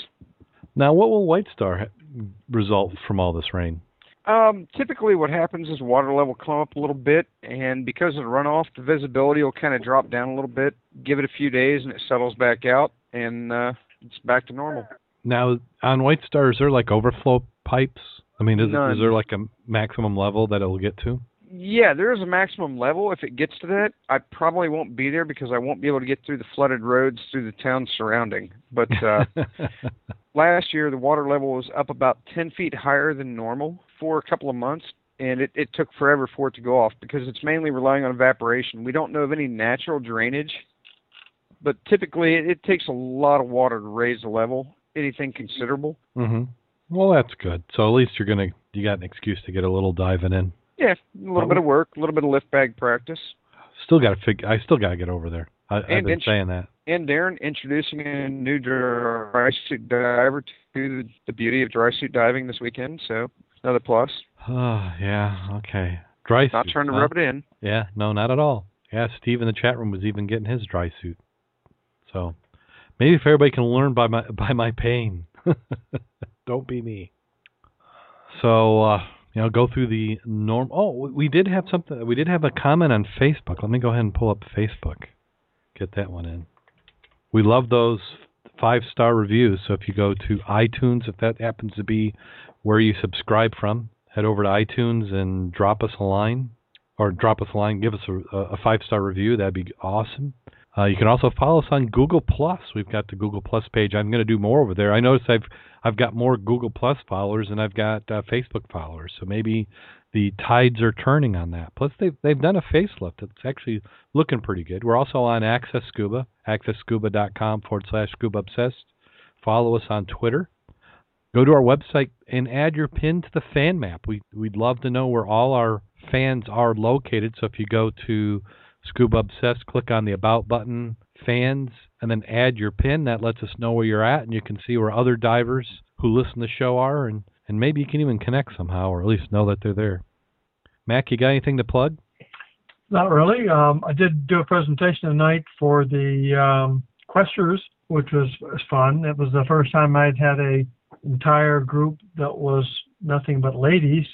Now, what will White Star ha- result from all this rain? Um, typically, what happens is water level come up a little bit, and because of the runoff, the visibility will kind of drop down a little bit. Give it a few days, and it settles back out, and uh, it's back to normal. Now, on White Star, is there like overflow pipes? I mean, is, is there like a maximum level that it'll get to? Yeah, there is a maximum level. If it gets to that, I probably won't be there because I won't be able to get through the flooded roads through the town surrounding. But uh, last year, the water level was up about 10 feet higher than normal for a couple of months, and it, it took forever for it to go off because it's mainly relying on evaporation. We don't know of any natural drainage, but typically it, it takes a lot of water to raise the level, anything considerable. hmm Well, that's good. So at least you're gonna you got an excuse to get a little diving in. Yeah, a little bit of work, a little bit of lift bag practice. Still got to fig- I still got to get over there. I, I've And been int- saying that. and Darrin introducing a new dry suit diver to the, the beauty of dry suit diving this weekend. So another plus. Oh, yeah. Okay. Dry Not suit. trying to huh? rub it in. Yeah. No, not at all. Yeah. Steve in the chat room was even getting his dry suit. So maybe if everybody can learn by my by my pain, don't be me. So uh, know, go through the norm. Oh, we- we did have something. We did have a comment on Facebook. Let me go ahead and pull up Facebook. Get that one in. We love those five star reviews. So if you go to iTunes, if that happens to be where you subscribe from, head over to iTunes and drop us a line, or drop us a line, give us a, a five star review. That'd be awesome. Uh, you can also follow us on Google Plus. We've got the Google Plus page. I'm going to do more over there. I notice I've I've got more Google Plus followers than I've got uh, Facebook followers. So maybe the tides are turning on that. Plus they've they've done a facelift. It's actually looking pretty good. We're also on Access Scuba, accessscuba.com forward slash scuba obsessed. Follow us on Twitter. Go to our website and add your pin to the fan map. We we'd love to know where all our fans are located. So if you go to Scuba Obsessed, click on the About button, fans, and then add your pin. That lets us know where you're at, and you can see where other divers who listen to the show are, and, and maybe you can even connect somehow, or at least know that they're there. Mack, you got anything to plug? Not really. Um, I did do a presentation tonight for the um, Questers, which was, was fun. It was the first time I'd had a entire group that was nothing but ladies,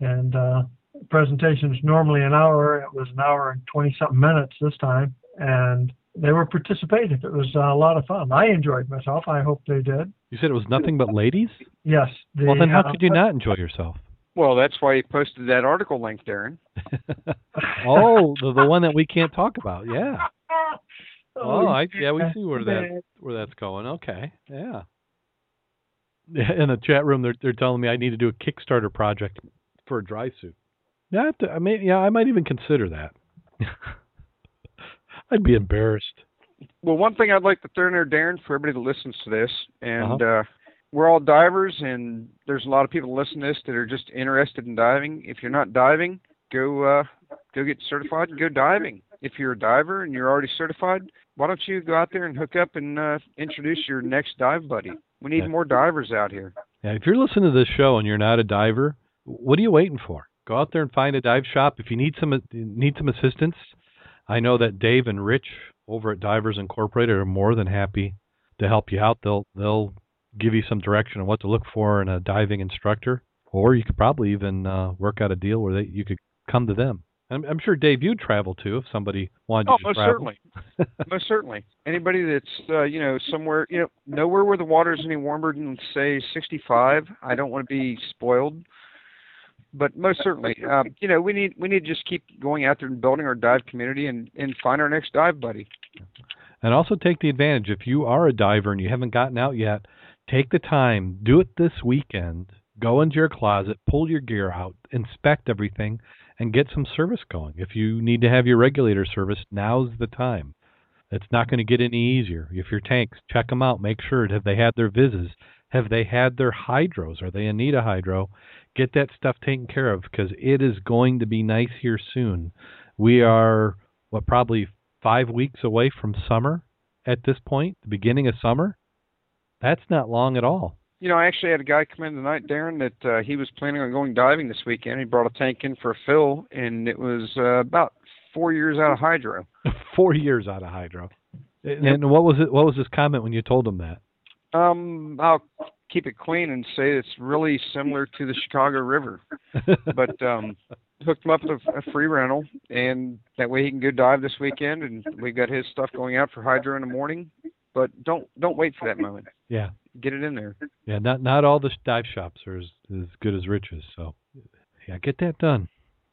and uh, presentations normally an hour. It was an hour and twenty something minutes this time, and they were participative. It was a lot of fun. I enjoyed myself. I hope they did. You said it was nothing but ladies? Yes. The, well, then how uh, could you not enjoy yourself? Well, that's why you posted that article link, Darrin. oh, the, the one that we can't talk about. Yeah. Oh, I, yeah, we see where that where that's going. Okay, yeah. Yeah, In the chat room, they're they're telling me I need to do a Kickstarter project for a dry suit. Yeah, I, have to, I mean, yeah, I might even consider that. I'd be embarrassed. Well, one thing I'd like to throw in there, Darrin, for everybody that listens to this, and Uh-huh. uh we're all divers, and there's a lot of people that listen to this that are just interested in diving. If you're not diving, go uh, go get certified and go diving. If you're a diver and you're already certified, why don't you go out there and hook up and uh, introduce your next dive buddy? We need Yeah. more divers out here. Yeah, if you're listening to this show and you're not a diver, what are you waiting for? Go out there and find a dive shop. If you need some need some assistance, I know that Dave and Rich over at Divers Incorporated are more than happy to help you out. They'll they'll give you some direction on what to look for in a diving instructor, or you could probably even uh, work out a deal where they, you could come to them. I'm, I'm sure Dave, you'd travel too if somebody wanted Oh, you to most travel. certainly, most certainly. Anybody that's uh, you know somewhere you know nowhere where the water is any warmer than say 65. I don't want to be spoiled, but most certainly, um, you know we need we need to just keep going out there and building our dive community and and find our next dive buddy. And also take the advantage if you are a diver and you haven't gotten out yet, take the time, do it this weekend. Go into your closet, pull your gear out, inspect everything, and get some service going. If you need to have your regulator serviced, now's the time. It's not going to get any easier. If your tanks, check them out. Make sure have they had their vises? Have they had their hydros? Are they in need of hydro? Get that stuff taken care of because it is going to be nice here soon. We are what probably five weeks away from summer at this point, the beginning of summer. That's not long at all. You know, I actually had a guy come in tonight, Darrin, that uh, he was planning on going diving this weekend. He brought a tank in for a fill, and it was uh, about four years out of hydro. Four years out of hydro. And and what was it? What was his comment when you told him that? Um, I'll keep it clean and say it's really similar to the Chicago River. But um, hooked him up with a, free rental, and that way he can go dive this weekend. And we got his stuff going out for hydro in the morning. But don't don't wait for that moment. yeah, Get it in there. yeah. Not not all the dive shops are as, as good as Rich's. So yeah, get that done.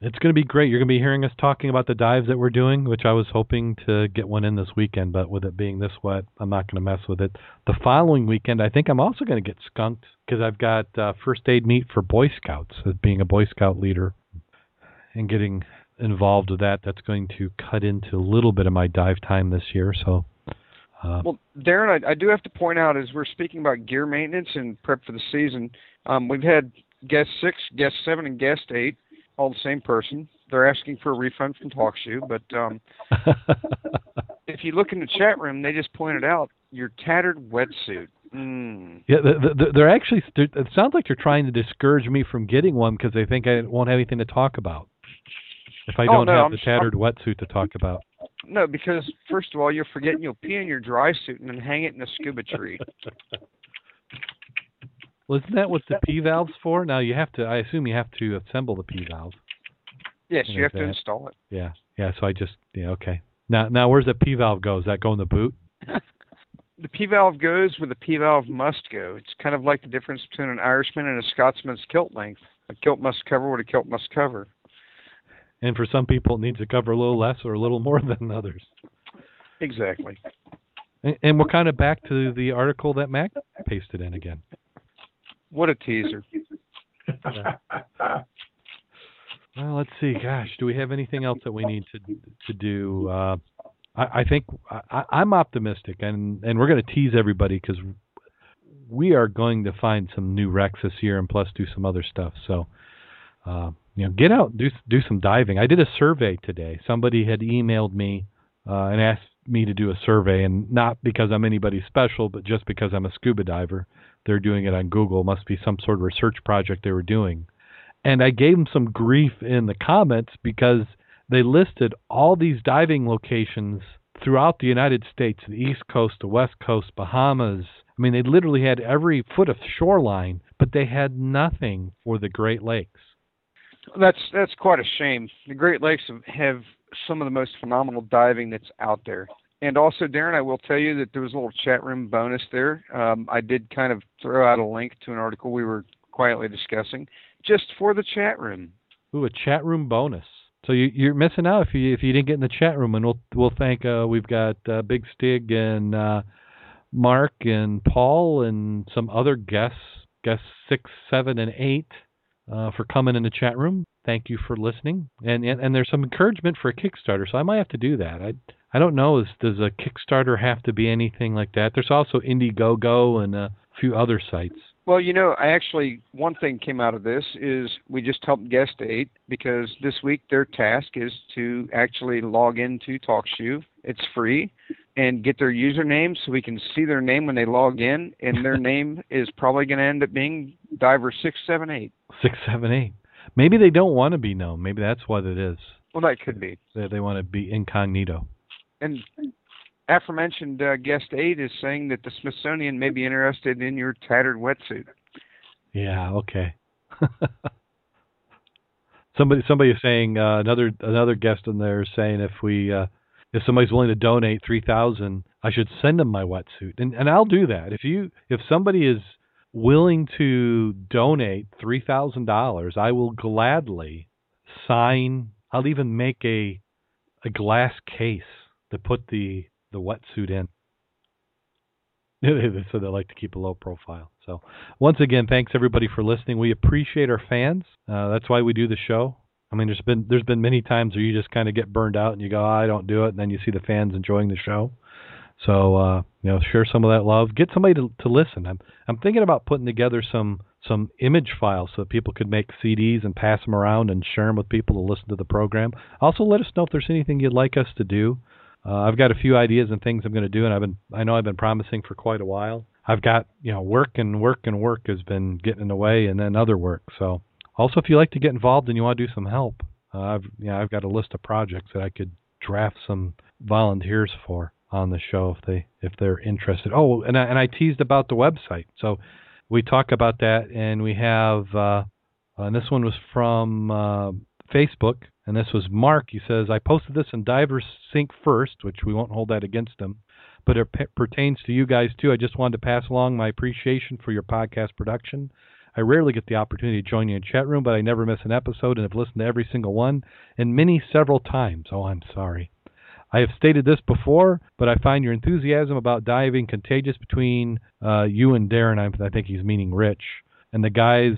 It's going to be great. You're going to be hearing us talking about the dives that we're doing, which I was hoping to get one in this weekend, but with it being this wet, I'm not going to mess with it. The following weekend, I think I'm also going to get skunked because I've got uh, first aid meet for Boy Scouts, as being a Boy Scout leader, and getting involved with that. That's going to cut into a little bit of my dive time this year. So, uh, Well, Darrin, I, I do have to point out as we're speaking about gear maintenance and prep for the season, um, we've had guest six, guest seven, and guest eight, all the same person. They're asking for a refund from TalkShoe, but um, if you look in the chat room, they just pointed out your tattered wetsuit. Mm. Yeah, the, the, they're actually. They're, it sounds like they're trying to discourage me from getting one because they think I won't have anything to talk about if I Oh, don't no, have I'm the tattered wetsuit to talk about. No, because first of all, you're forgetting you'll pee in your dry suit and then hang it in a scuba tree. Well, isn't that what the P valve's for? Now you have to. I assume you have to assemble the P valve. Yes, you have to install it. Yeah, yeah. So I just yeah okay. Now now where's the P valve go? Does that go in the boot? The P valve goes where the P valve must go. It's kind of like the difference between an Irishman and a Scotsman's kilt length. A kilt must cover what a kilt must cover. And for some people, it needs to cover a little less or a little more than others. Exactly. And, and we're kind of back to the article that Mack pasted in again. What a teaser. Well, let's see. Gosh, do we have anything else that we need to to do? Uh, I, I think I, I'm optimistic, and and we're going to tease everybody because we are going to find some new wrecks this year, and plus do some other stuff. So, uh, you know, get out, do do some diving. I did a survey today. Somebody had emailed me uh, and asked me to do a survey, and not because I'm anybody special, but just because I'm a scuba diver. They're doing it on Google. Must be some sort of research project they were doing and I gave them some grief in the comments because they listed all these diving locations throughout the United States, the East Coast, the West Coast, Bahamas. I mean, they literally had every foot of shoreline, but they had nothing for the Great Lakes. That's that's quite a shame. The Great Lakes have some of the most phenomenal diving that's out there. And also, Darrin, I will tell you that there was a little chat room bonus there. Um, I did kind of throw out a link to an article we were quietly discussing, just for the chat room. Ooh, a chat room bonus. So you, you're missing out if you if you didn't get in the chat room, and we'll we'll thank uh, we've got uh, Big Stig and uh, Mark and Paul and some other guests, guests six, seven, and eight, uh, for coming in the chat room. Thank you for listening, and, and and there's some encouragement for a Kickstarter, so I might have to do that. I I don't know. Is, does a Kickstarter have to be anything like that? There's also Indiegogo and a few other sites. Well, you know, I actually one thing came out of this is we just helped guest eight because this week their task is to actually log into TalkShoe. It's free and get their username so we can see their name when they log in, and their name is probably going to end up being Diver six seven eight. Six seven eight. Maybe they don't want to be known. Maybe that's what it is. Well, that could be. They, they want to be incognito. And aforementioned uh, guest eight is saying that the Smithsonian may be interested in your tattered wetsuit. Yeah. Okay. somebody somebody is saying uh, another another guest in there is saying if we uh, if somebody's willing to donate three thousand, I should send them my wetsuit, and and I'll do that. If you if somebody is willing to donate three thousand dollars, I will gladly sign. I'll even make a a glass case to put the the wetsuit in. so they like to keep a low profile. So once again, thanks everybody for listening. We appreciate our fans. Uh, that's why we do the show. I mean, there's been there's been many times where you just kind of get burned out and you go, oh, I don't do it, and then you see the fans enjoying the show. So uh, you know, share some of that love. Get somebody to, to listen. I'm I'm thinking about putting together some some image files so that people could make CDs and pass them around and share them with people to listen to the program. Also, let us know if there's anything you'd like us to do. Uh, I've got a few ideas and things I'm going to do, and I've been I know I've been promising for quite a while. I've got you know work and work and work has been getting in the way, and then other work. So also, if you like to get involved and you want to do some help, uh, I've you know I've got a list of projects that I could draft some volunteers for on the show if they if they're interested. Oh, and I, and I teased about the website, so we talk about that, and we have uh, and this one was from uh, Facebook, and this was Mark. He says, I posted this in Diver Sync first, which we won't hold that against him, but it p- pertains to you guys too. I just wanted to pass along my appreciation for your podcast production. I rarely get the opportunity to join you in chat room, but I never miss an episode and have listened to every single one, and many several times. Oh, I'm sorry. I have stated this before, but I find your enthusiasm about diving contagious between uh, you and Darrin. I, I think he's meaning Rich and the guys.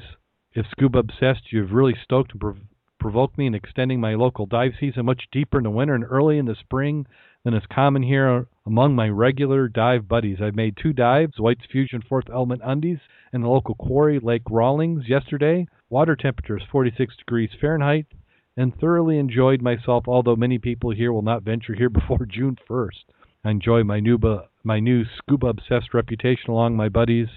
If scuba obsessed, you've really stoked and prov- provoked me in extending my local dive season much deeper in the winter and early in the spring than is common here among my regular dive buddies. I've made two dives, White's Fusion Fourth Element Undies, and the local quarry, Lake Rawlings, yesterday. Water temperature is 46 degrees Fahrenheit, and thoroughly enjoyed myself, although many people here will not venture here before June 1st. I enjoy my new, my new scuba obsessed reputation along my buddies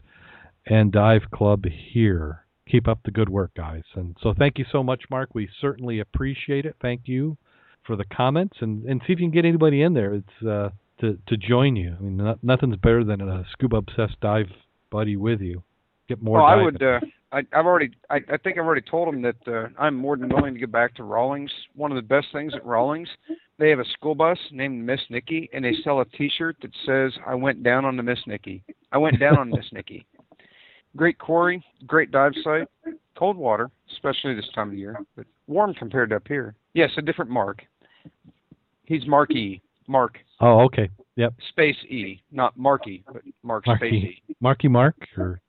and dive club here keep up the good work, guys. And so thank you so much, Mark. We certainly appreciate it. Thank you for the comments and, and see if you can get anybody in there. It's uh, to to join you. I mean, not, nothing's better than a scuba obsessed dive buddy with you. Get more. Well, diving. I would. Uh, I, I've already. I, I think I've already told them that uh, I'm more than willing to get back to Rawlings. One of the best things at Rawlings, they have a school bus named Miss Nikki, and they sell a T-shirt that says "I went down on the Miss Nikki." I went down on Miss Nikki. Great quarry, great dive site, cold water, especially this time of year, but warm compared to up here. Yes, a different Mark. He's Mark E. Mark. Oh, okay. Yep. Space E, not Marky, but Mark Marky. Space E. Marky Mark or.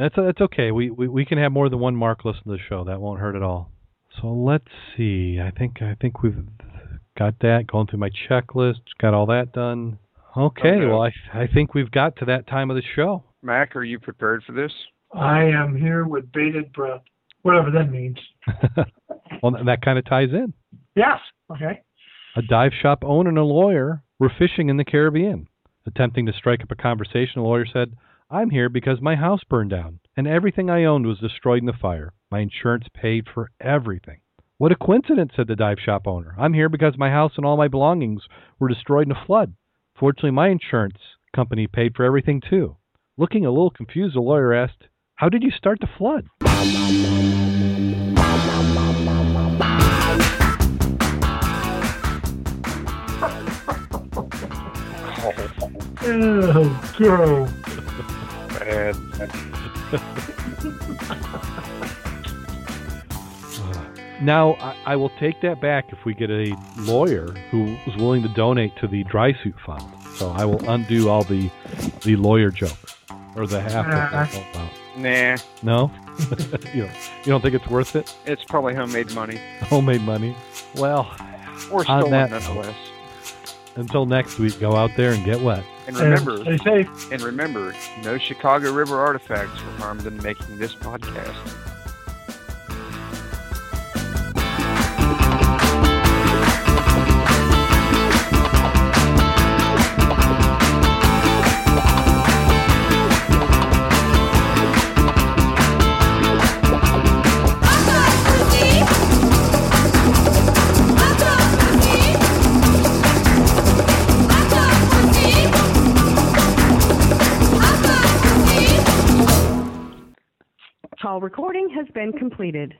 That's that's okay. We, we we can have more than one Mark listen to the show. That won't hurt at all. So let's see. I think I think we've got that going through my checklist. Got all that done. Okay. Okay. Well, I I think we've got to that time of the show. Mack, are you prepared for this? I am here with bated breath, whatever that means. well, that kind of ties in. Yes. Okay. A dive shop owner and a lawyer were fishing in the Caribbean. Attempting to strike up a conversation, the lawyer said, I'm here because my house burned down and everything I owned was destroyed in the fire. My insurance paid for everything. What a coincidence, said the dive shop owner. I'm here because my house and all my belongings were destroyed in a flood. Fortunately, my insurance company paid for everything too. Looking a little confused, the lawyer asked, How did you start the flood? Oh, go. Now, I, I will take that back if we get a lawyer who is willing to donate to the dry suit fund. So I will undo all the the lawyer jokes or the half that I told. Nah, No, you don't, you don't think it's worth it? it's probably homemade money Homemade money. Well, or On stolen that nonetheless. Until next week, go out there and get wet. And And remember, stay safe. and remember, no Chicago River artifacts were harmed in making this podcast. Call recording has been completed.